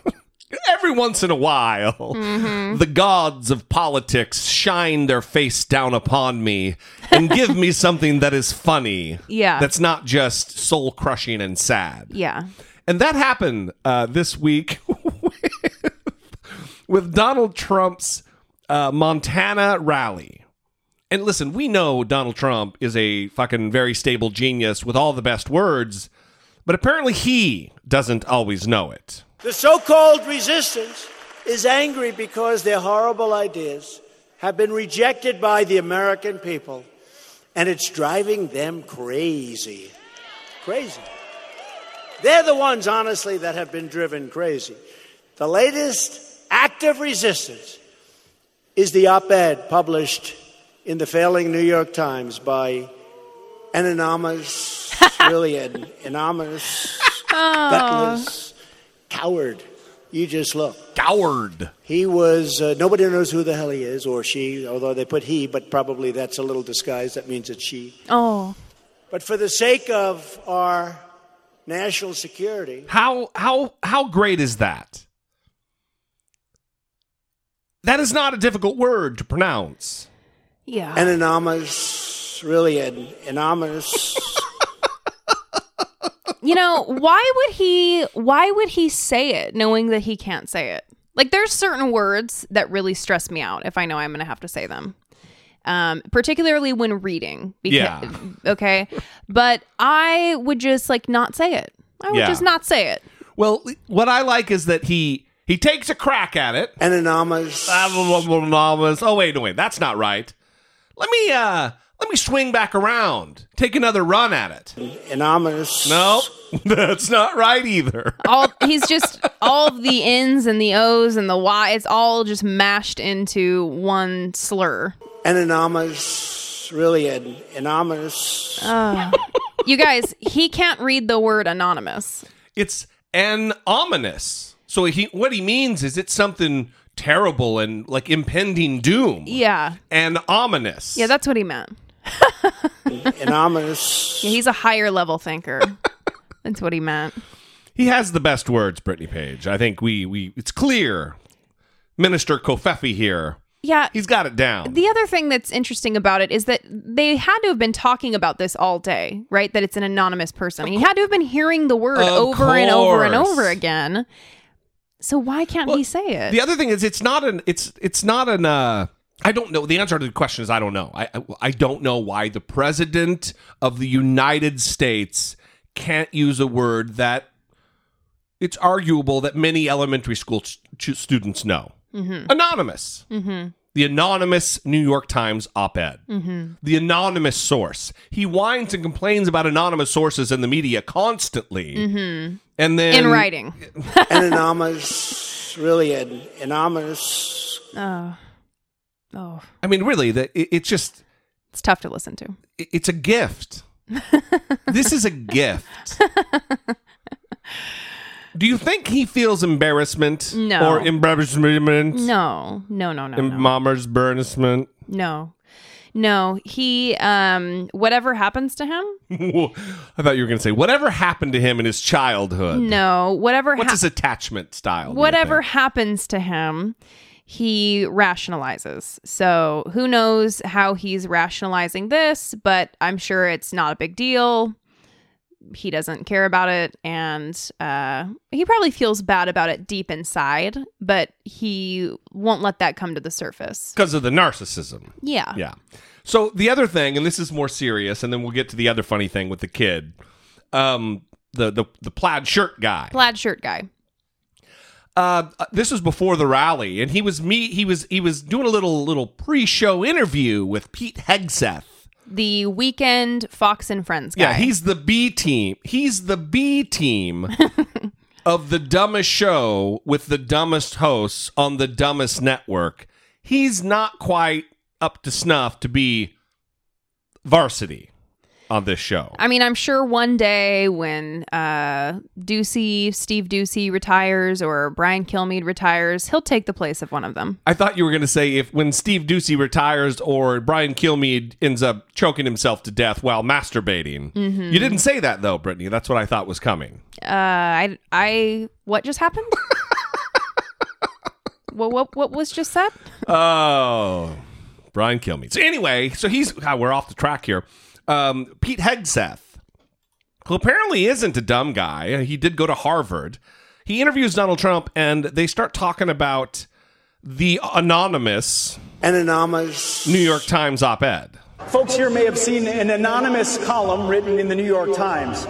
Every once in a while, Mm-hmm. the gods of politics shine their face down upon me and give me something that is funny. Yeah. That's not just soul crushing and sad. Yeah. And that happened uh, this week with, with Donald Trump's uh, Montana rally. And listen, we know Donald Trump is a fucking very stable genius with all the best words, but apparently he doesn't always know it. The so called resistance is angry because their horrible ideas have been rejected by the American people, and it's driving them crazy. Crazy. They're the ones, honestly, that have been driven crazy. The latest act of resistance is the op ed published in the failing New York Times by an anonymous, really an anonymous, gutless coward. You just look. Coward. He was, uh, nobody knows who the hell he is or she, although they put he, but probably that's a little disguise. That means it's she. Oh. But for the sake of our national security, How how how great is that? That is not a difficult word to pronounce. Yeah. an anonymous, really an anonymous. You know why would he why would he say it knowing that he can't say it like there's certain words that really stress me out if i know i'm gonna have to say them um particularly when reading Yeah. okay but i would just like not say it i would Yeah. just not say it Well, what I like is that he he takes a crack at it. An anonymous. Oh wait, no wait, that's not right. Let me uh let me swing back around. Take another run at it. Anonymous. No, that's not right either. all he's just all the n's and the o's and the y it's all just mashed into one slur An anonymous, really an anonymous. Ugh. you guys he can't read the word anonymous It's an ominous. So he what he means is it's something terrible and like impending doom. yeah And ominous. yeah that's what he meant anonymous. Yeah, he's a higher level thinker. That's what he meant. He has the best words, Brittany Page. I think we we it's clear. Minister Covfefe here. Yeah. He's got it down. The other thing that's interesting about it is that they had to have been talking about this all day, right? That it's an anonymous person. He had to have been hearing the word Of over and over and over again. So why can't he say it? The other thing is it's not an it's it's not an uh I don't know. The answer to the question is I don't know. I I, I don't know why the president of the United States can't use a word that it's arguable that many elementary school st- students know. Mhm. Anonymous. Mhm. the anonymous New York Times op ed, Mm-hmm. the anonymous source. He whines and complains about anonymous sources in the media constantly. Mm-hmm. And then In writing. an anonymous, really an anonymous. Oh. Oh. I mean, really, that it, it's just It's tough to listen to. it- it's a gift. this is a gift. Do you think he feels embarrassment? No. Or embarrassment? No. No, no, no, no. Mama's embarrassment? No. No. He um whatever happens to him? I thought you were going to say whatever happened to him in his childhood. No. Whatever What's his attachment style? whatever happens to him, he rationalizes. So who knows how he's rationalizing this, but I'm sure it's not a big deal. He doesn't care about it, and uh, he probably feels bad about it deep inside, but he won't let that come to the surface. Because of the narcissism. Yeah. Yeah. So the other thing, and this is more serious, and then we'll get to the other funny thing with the kid. Um, the the the plaid shirt guy. Plaid shirt guy. Uh, this was before the rally, and he was me. He was he was doing a little little pre-show interview with Pete Hegseth. The weekend Fox and Friends guy. Yeah, he's the B team. He's the B team of the dumbest show with the dumbest hosts on the dumbest network. He's not quite up to snuff to be varsity on this show. I mean, I'm sure one day when uh, Doocy, Steve Doocy retires or Brian Kilmeade retires, he'll take the place of one of them. I thought you were going to say if when Steve Doocy retires or Brian Kilmeade ends up choking himself to death while masturbating. Mhm. You didn't say that though, Brittany. That's what I thought was coming. Uh, I, I, what just happened? what, what, what was just said? Oh, Brian Kilmeade. So anyway, so he's God, we're off the track here. Um, Pete Hegseth, who apparently isn't a dumb guy. He did go to Harvard. He interviews Donald Trump, and they start talking about the anonymous An anonymous New York Times op-ed. Folks here may have seen an anonymous column written in the New York Times.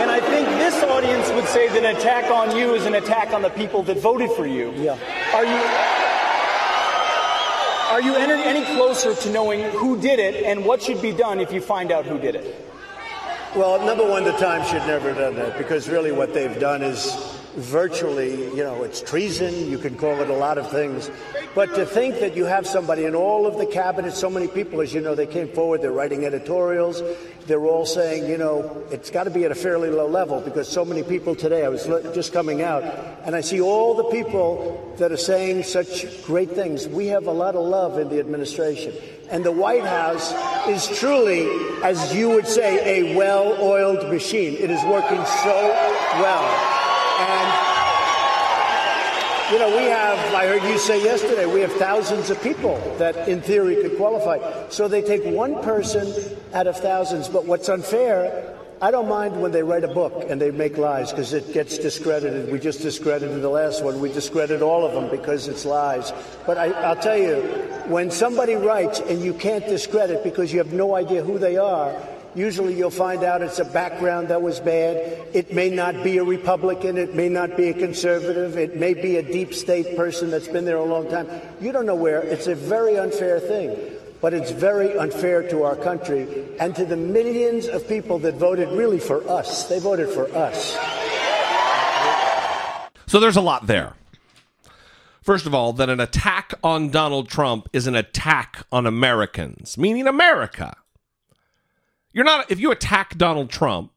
And I think this audience would say that an attack on you is an attack on the people that voted for you. Yeah. Are you are you any, closer to knowing who did it and what should be done if you find out who did it? Well, number one, the Times should never have done that because really what they've done is virtually, you know, it's treason. You can call it a lot of things. But to think that you have somebody in all of the cabinet, so many people, as you know, they came forward, they're writing editorials. They're all saying, you know, it's got to be at a fairly low level because so many people today, I was just coming out, and I see all the people that are saying such great things. We have a lot of love in the administration. And the White House is truly, as you would say, a well oiled machine. It is working so well. And you know, we have, I heard you say yesterday, we have thousands of people that in theory could qualify. So they take one person out of thousands. But what's unfair, I don't mind when they write a book and they make lies because it gets discredited. We just discredited the last one. We discredit all of them because it's lies. But I, I'll tell you, when somebody writes and you can't discredit because you have no idea who they are, Usually you'll find out it's a background that was bad. It may not be a Republican. It may not be a conservative. It may be a deep state person that's been there a long time. You don't know where. It's a very unfair thing. But it's very unfair to our country and to the millions of people that voted really for us. They voted for us. So there's a lot there. First of all, that an attack on Donald Trump is an attack on Americans, meaning America. You're not if you attack Donald Trump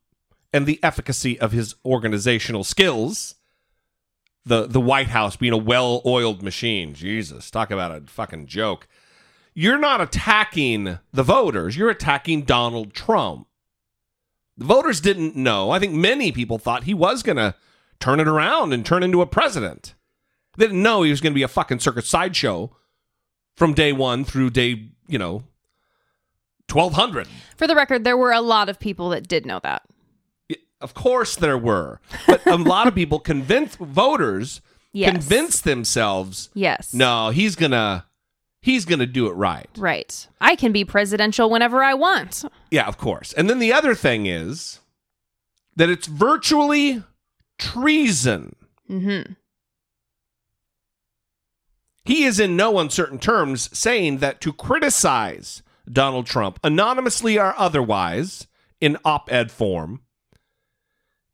and the efficacy of his organizational skills, the the White House being a well-oiled machine. Jesus, talk about a fucking joke. You're not attacking the voters, you're attacking Donald Trump. The voters didn't know. I think many people thought he was going to turn it around and turn into a president. They didn't know he was going to be a fucking circus sideshow from day 1 through day, you know, 1200. For the record, there were a lot of people that did know that. Of course there were. But a lot of people convinced voters Yes. convinced themselves, Yes. no, he's going to he's going to do it right. Right. I can be presidential whenever I want. Yeah, of course. And then the other thing is that it's virtually treason Mm-hmm. He is in no uncertain terms saying that to criticize Donald Trump, anonymously or otherwise, in op ed form,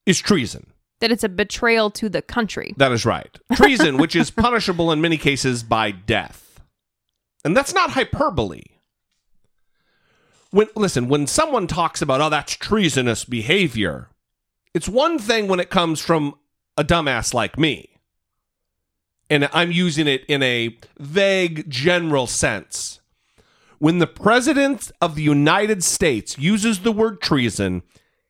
is treason. That it's a betrayal to the country. That is right. Treason, which is punishable in many cases by death. And that's not hyperbole. When listen, when someone talks about oh that's treasonous behavior, it's one thing when it comes from a dumbass like me. And I'm using it in a vague general sense. When the president of the United States uses the word treason,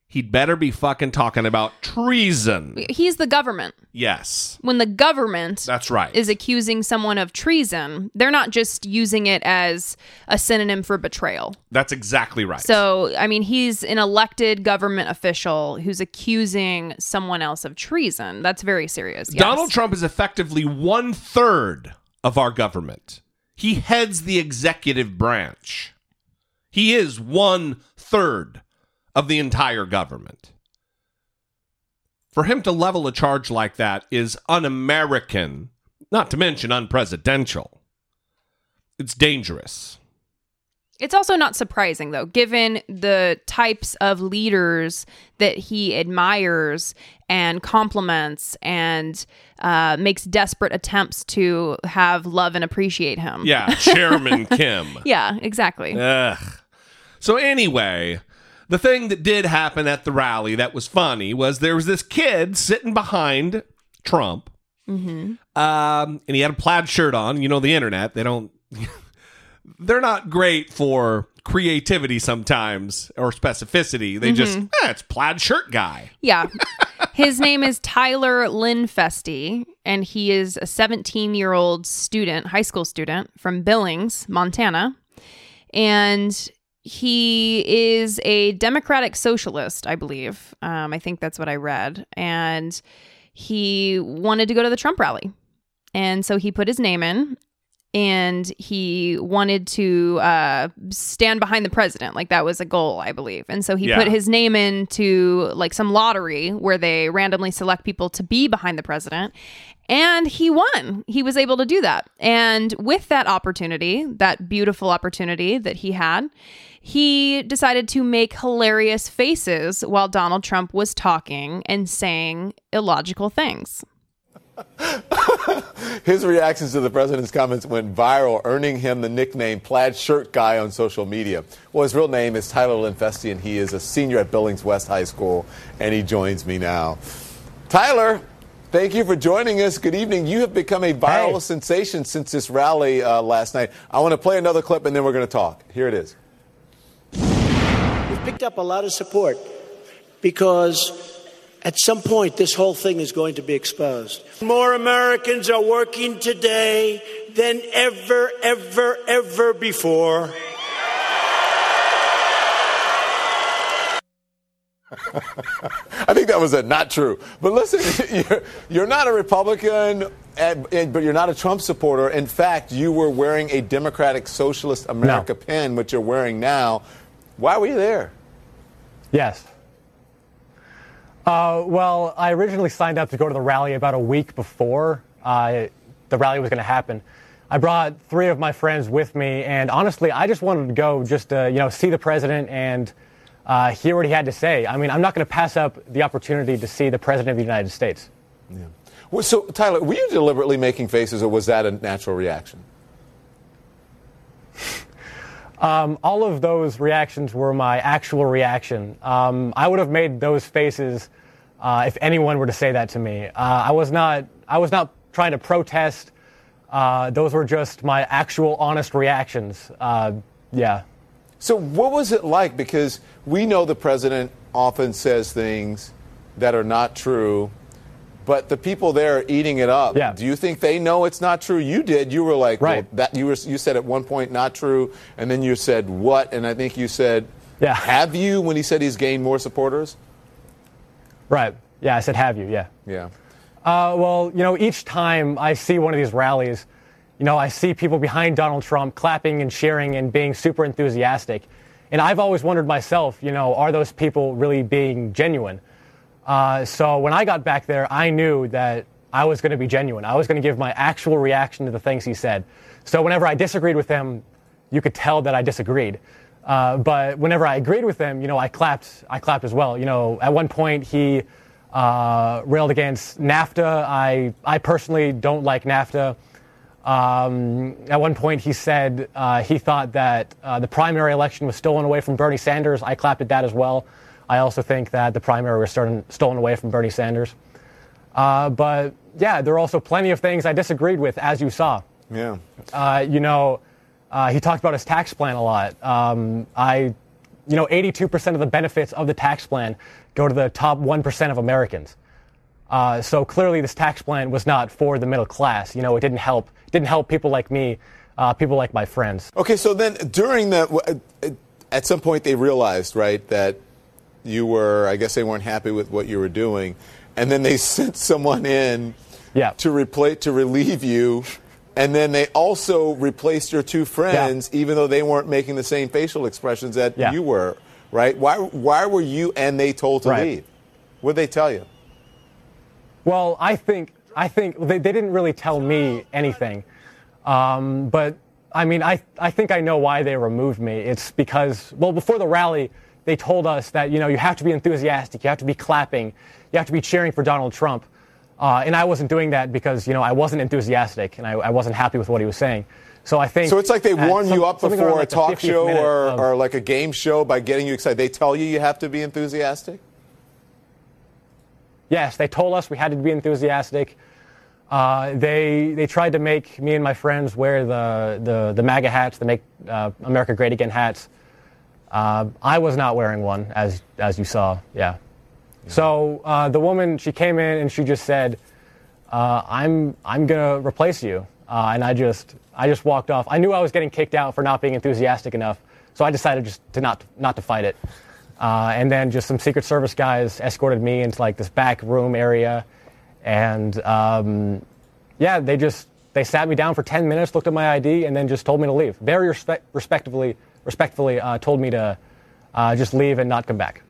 he'd better be fucking talking about treason. He's the government. Yes. When the government That's right. is accusing someone of treason, they're not just using it as a synonym for betrayal. That's exactly right. So, I mean, he's an elected government official who's accusing someone else of treason. That's very serious. Yes. Donald Trump is effectively one third of our government. He heads the executive branch. He is one third of the entire government. For him to level a charge like that is un American, not to mention unpresidential. It's dangerous. It's also not surprising, though, given the types of leaders that he admires and compliments and uh, makes desperate attempts to have love and appreciate him. Yeah, Chairman Kim. Yeah, exactly. Ugh. So, anyway, the thing that did happen at the rally that was funny was there was this kid sitting behind Trump, hmm um, and he had a plaid shirt on. You know, the internet, they don't, they're not great for creativity sometimes or specificity. They just, Mhm. eh, it's plaid shirt guy. Yeah. His name is Tyler Linfesty, and he is a 17 year old student, high school student from Billings, Montana. And he is a Democratic socialist, I believe. Um, I think that's what I read. And he wanted to go to the Trump rally. And so he put his name in and he wanted to uh, stand behind the president. Like that was a goal, I believe. And so he Yeah. put his name into like some lottery where they randomly select people to be behind the president. And he won. He was able to do that. And with that opportunity, that beautiful opportunity that he had, he decided to make hilarious faces while Donald Trump was talking and saying illogical things. His reactions to the president's comments went viral, earning him the nickname Plaid Shirt Guy on social media. Well, his real name is Tyler Linfesty, and he is a senior at Billings West High School, and he joins me now. Tyler, thank you for joining us. Good evening. You have become a viral sensation since this rally uh, last night. I want to play another clip, and then we're going to talk. Here it is. We've picked up a lot of support because at some point this whole thing is going to be exposed. More Americans are working today than ever, ever, ever before. I think that was a not true. But listen, you're, you're not a Republican, and, and- but you're not a Trump supporter. In fact, you were wearing a Democratic Socialist America pin, which you're wearing now. Why were you there? Yes. Uh, well, I originally signed up to go to the rally about a week before uh, the rally was going to happen. I brought three of my friends with me, and honestly, I just wanted to go just to you know see the president and uh, hear what he had to say. I mean, I'm not going to pass up the opportunity to see the president of the United States. Well, so, Tyler, were you deliberately making faces, or was that a natural reaction? Um, all of those reactions were my actual reaction. Um, I would have made those faces uh, if anyone were to say that to me. Uh, I was not. I was not trying to protest. Uh, those were just my actual, honest reactions. Uh, yeah. So, what was it like? Because we know the president often says things that are not true, but the people there are eating it up. Yeah. Do you think they know it's not true? You did. You were like, Right. well, that you were. You said at one point not true, and then you said what? And I think you said, Yeah. Have you? When he said he's gained more supporters. Right. Yeah. I said, have you? Yeah. Yeah. Uh, well, you know, each time I see one of these rallies, you know, I see people behind Donald Trump clapping and cheering and being super enthusiastic. And I've always wondered myself, you know, are those people really being genuine? Uh, so when I got back there, I knew that I was going to be genuine. I was going to give my actual reaction to the things he said. So whenever I disagreed with him, you could tell that I disagreed. Uh, but whenever I agreed with him, you know, I clapped. I clapped as well. You know, at one point he uh, railed against NAFTA. I I personally don't like NAFTA. Um, at one point, he said uh, he thought that uh, the primary election was stolen away from Bernie Sanders. I clapped at that as well. I also think that the primary was stolen, stolen away from Bernie Sanders. Uh, but yeah, there are also plenty of things I disagreed with, as you saw. Yeah. Uh, you know, uh, he talked about his tax plan a lot. Um, I, you know, 82% of the benefits of the tax plan go to the top 1% of Americans. Uh, so clearly, this tax plan was not for the middle class. You know, it didn't help. Didn't help people like me, uh, people like my friends. Okay, so then during the, at some point they realized, right, that you were, I guess they weren't happy with what you were doing, and then they sent someone in yeah. to replace to relieve you. And then they also replaced your two friends, yeah. even though they weren't making the same facial expressions that yeah. you were, right? Why, why were you and they told to right. leave? What did they tell you? Well, I think I think they, they didn't really tell me anything, um, but I mean, I I think I know why they removed me. It's because well, before the rally, they told us that you know you have to be enthusiastic, you have to be clapping, you have to be cheering for Donald Trump, uh, and I wasn't doing that because you know I wasn't enthusiastic and I, I wasn't happy with what he was saying. So I think so. It's like they warm some, you up before like a talk show or, of, or like a game show by getting you excited. They tell you you have to be enthusiastic. Yes, they told us we had to be enthusiastic. Uh, they they tried to make me and my friends wear the the, the MAGA hats, the Make uh, America Great Again hats. Uh, I was not wearing one, as as you saw. Yeah. So uh, the woman she came in and she just said, uh, "I'm I'm gonna replace you," uh, and I just I just walked off. I knew I was getting kicked out for not being enthusiastic enough, so I decided just to not not to fight it. Uh, and then just some Secret Service guys escorted me into like this back room area, and um, yeah, they just they sat me down for 10 minutes, looked at my ID, and then just told me to leave. Very respect- respectively, respectfully, uh, told me to uh, just leave and not come back.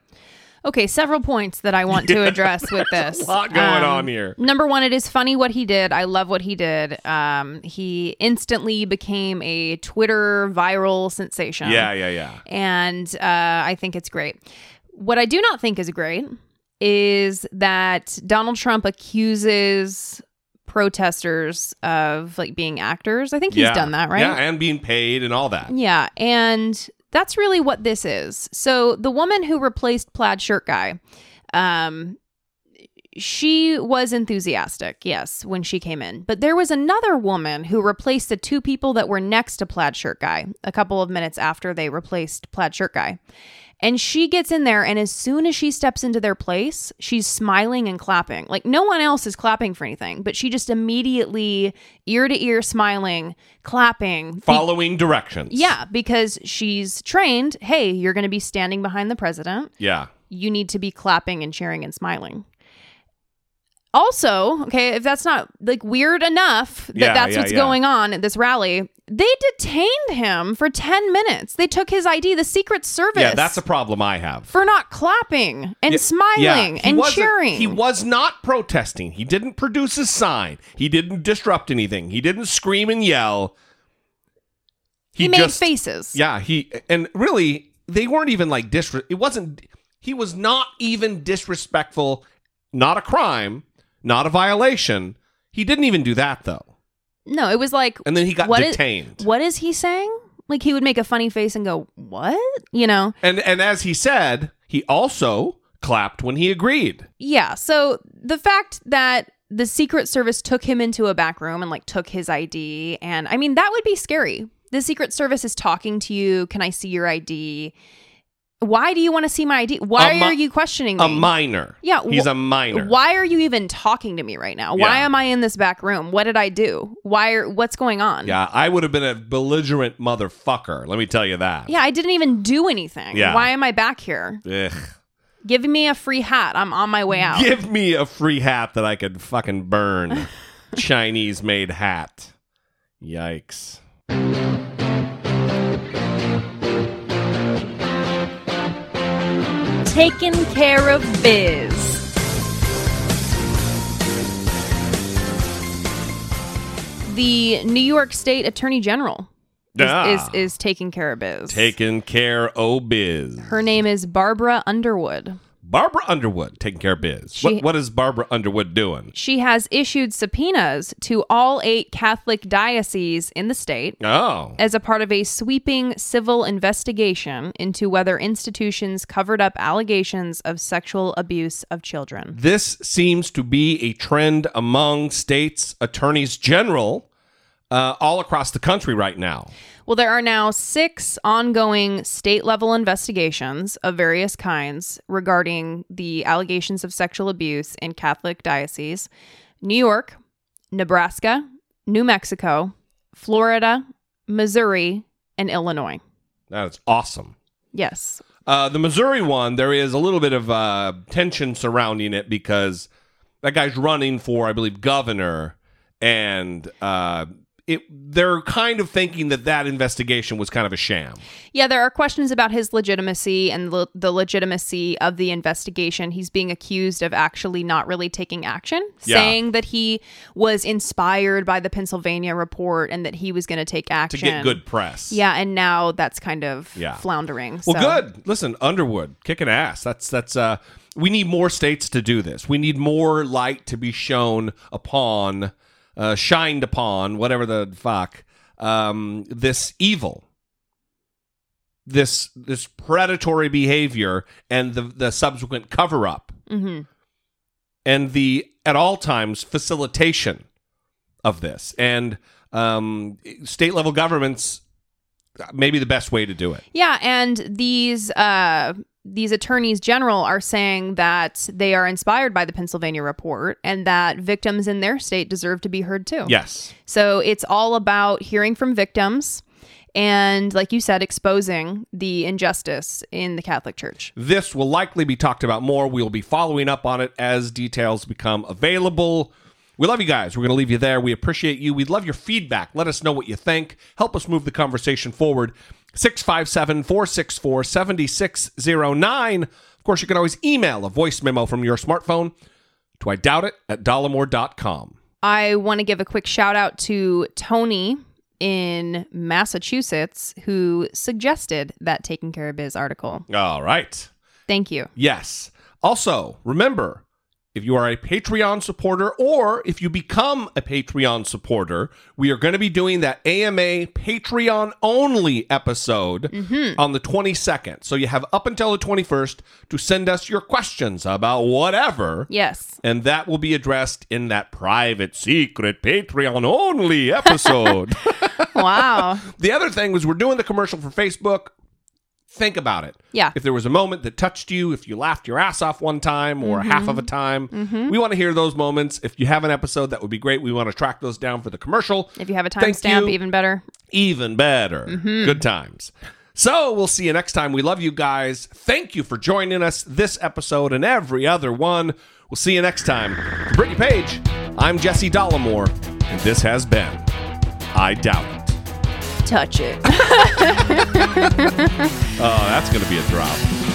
Okay, several points that I want to address with this. a lot going Um, on here. Number one, it is funny what he did. I love what he did. Um, he instantly became a Twitter viral sensation. Yeah, yeah, yeah. And uh, I think it's great. What I do not think is great is that Donald Trump accuses protesters of like being actors. I think he's Yeah. done that, right? Yeah, and being paid and all that. Yeah, and that's really what this is. So the woman who replaced plaid shirt guy, um, she was enthusiastic, yes, when she came in. But there was another woman who replaced the two people that were next to plaid shirt guy a couple of minutes after they replaced plaid shirt guy. And she gets in there, and as soon as she steps into their place, she's smiling and clapping. Like no one else is clapping for anything, but she just immediately, ear to ear, smiling, clapping. Be- Following directions. yeah, because she's trained. Hey, you're going to be standing behind the president. Yeah. You need to be clapping and cheering and smiling. Also, okay, if that's not like weird enough that Yeah, that's yeah, what's yeah. going on at this rally, they detained him for 10 minutes. They took his ID, the Secret Service, Yeah, that's a problem I have. for not clapping and smiling he and cheering. He was not protesting. He didn't produce a sign. He didn't disrupt anything. He didn't scream and yell. He made just- faces. Yeah, he and really they weren't even like disre- it wasn't he was not even disrespectful, not a crime, not a violation. He didn't even do that though. No, it was like And then he got what is- detained. what is he saying? Like he would make a funny face and go, "What?" You know? And and as he said, he also clapped when he agreed. Yeah. So the fact that the Secret Service took him into a back room and like took his ID, and I mean, that would be scary. The Secret Service is talking to you. Can I see your ID? Why do you want to see my ID? Why mi- are you questioning me? A minor. Yeah, He's a minor. Why are you even talking to me right now? Why Yeah. am I in this back room? What did I do? Why are what's going on? Yeah, I would have been a belligerent motherfucker. Let me tell you that. Yeah, I didn't even do anything. Yeah. Why am I back here? Ugh. Give me a free hat. I'm on my way out. Give me a free hat that I could fucking burn. Chinese made hat. Yikes. taking care of biz. The New York State Attorney General is, ah, is, is taking care of biz. Taking care of biz. Her name is Barbara Underwood. Barbara Underwood taking care of biz. She- what, what is Barbara Underwood doing? She has issued subpoenas to all eight Catholic dioceses in the state Oh. as a part of a sweeping civil investigation into whether institutions covered up allegations of sexual abuse of children. This seems to be a trend among states' attorneys general uh, all across the country right now. Well, there are now six ongoing state level investigations of various kinds regarding the allegations of sexual abuse in Catholic dioceses New York, Nebraska, New Mexico, Florida, Missouri, and Illinois. That's awesome. Yes. Uh, the Missouri one, there is a little bit of uh, tension surrounding it because that guy's running for, I believe, governor, and uh, it they're kind of thinking that that investigation was kind of a sham. Yeah, there are questions about his legitimacy and le- the legitimacy of the investigation. He's being accused of actually not really taking action, Yeah. saying that he was inspired by the Pennsylvania report and that he was going to take action To get good press. Yeah, and now that's kind of Yeah. floundering. Well, so. good. Listen, Underwood kicking ass. That's that's. uh We need more states to do this. We need more light to be shown upon, uh, shined upon, whatever the fuck, um, this evil, this this predatory behavior, and the the subsequent cover up, Mhm. and the at all times facilitation of this, and um, state level governments. Maybe the best way to do it. Yeah, and these uh these attorneys general are saying that they are inspired by the Pennsylvania report and that victims in their state deserve to be heard too. Yes. So it's all about hearing from victims and like you said exposing the injustice in the Catholic Church. This will likely be talked about more. We'll be following up on it as details become available. We love you guys. We're going to leave you there. We appreciate you. We'd love your feedback. Let us know what you think. Help us move the conversation forward. 657 464 7609. Of course, you can always email a voice memo from your smartphone to I doubt it at dollemore.com. I want to give a quick shout out to Tony in Massachusetts who suggested that Taking Care of Biz article. All right. Thank you. Yes. Also, remember, if you are a Patreon supporter or if you become a Patreon supporter, we are going to be doing that AMA Patreon only episode mm-hmm. on the 22nd. So you have up until the 21st to send us your questions about whatever. Yes. And that will be addressed in that private, secret Patreon only episode. Wow. the other thing was we're doing the commercial for Facebook. Think about it. Yeah. If there was a moment that touched you, if you laughed your ass off one time or Mhm. half of a time, Mhm. we want to hear those moments. If you have an episode, that would be great. We want to track those down for the commercial. If you have a timestamp, even better. Even better. Mhm. Good times. So we'll see you next time. We love you guys. Thank you for joining us this episode and every other one. We'll see you next time. For Brittany Page, I'm Jesse Dollemore, and this has been I Doubt It. Touch it. Oh, that's going to be a drop.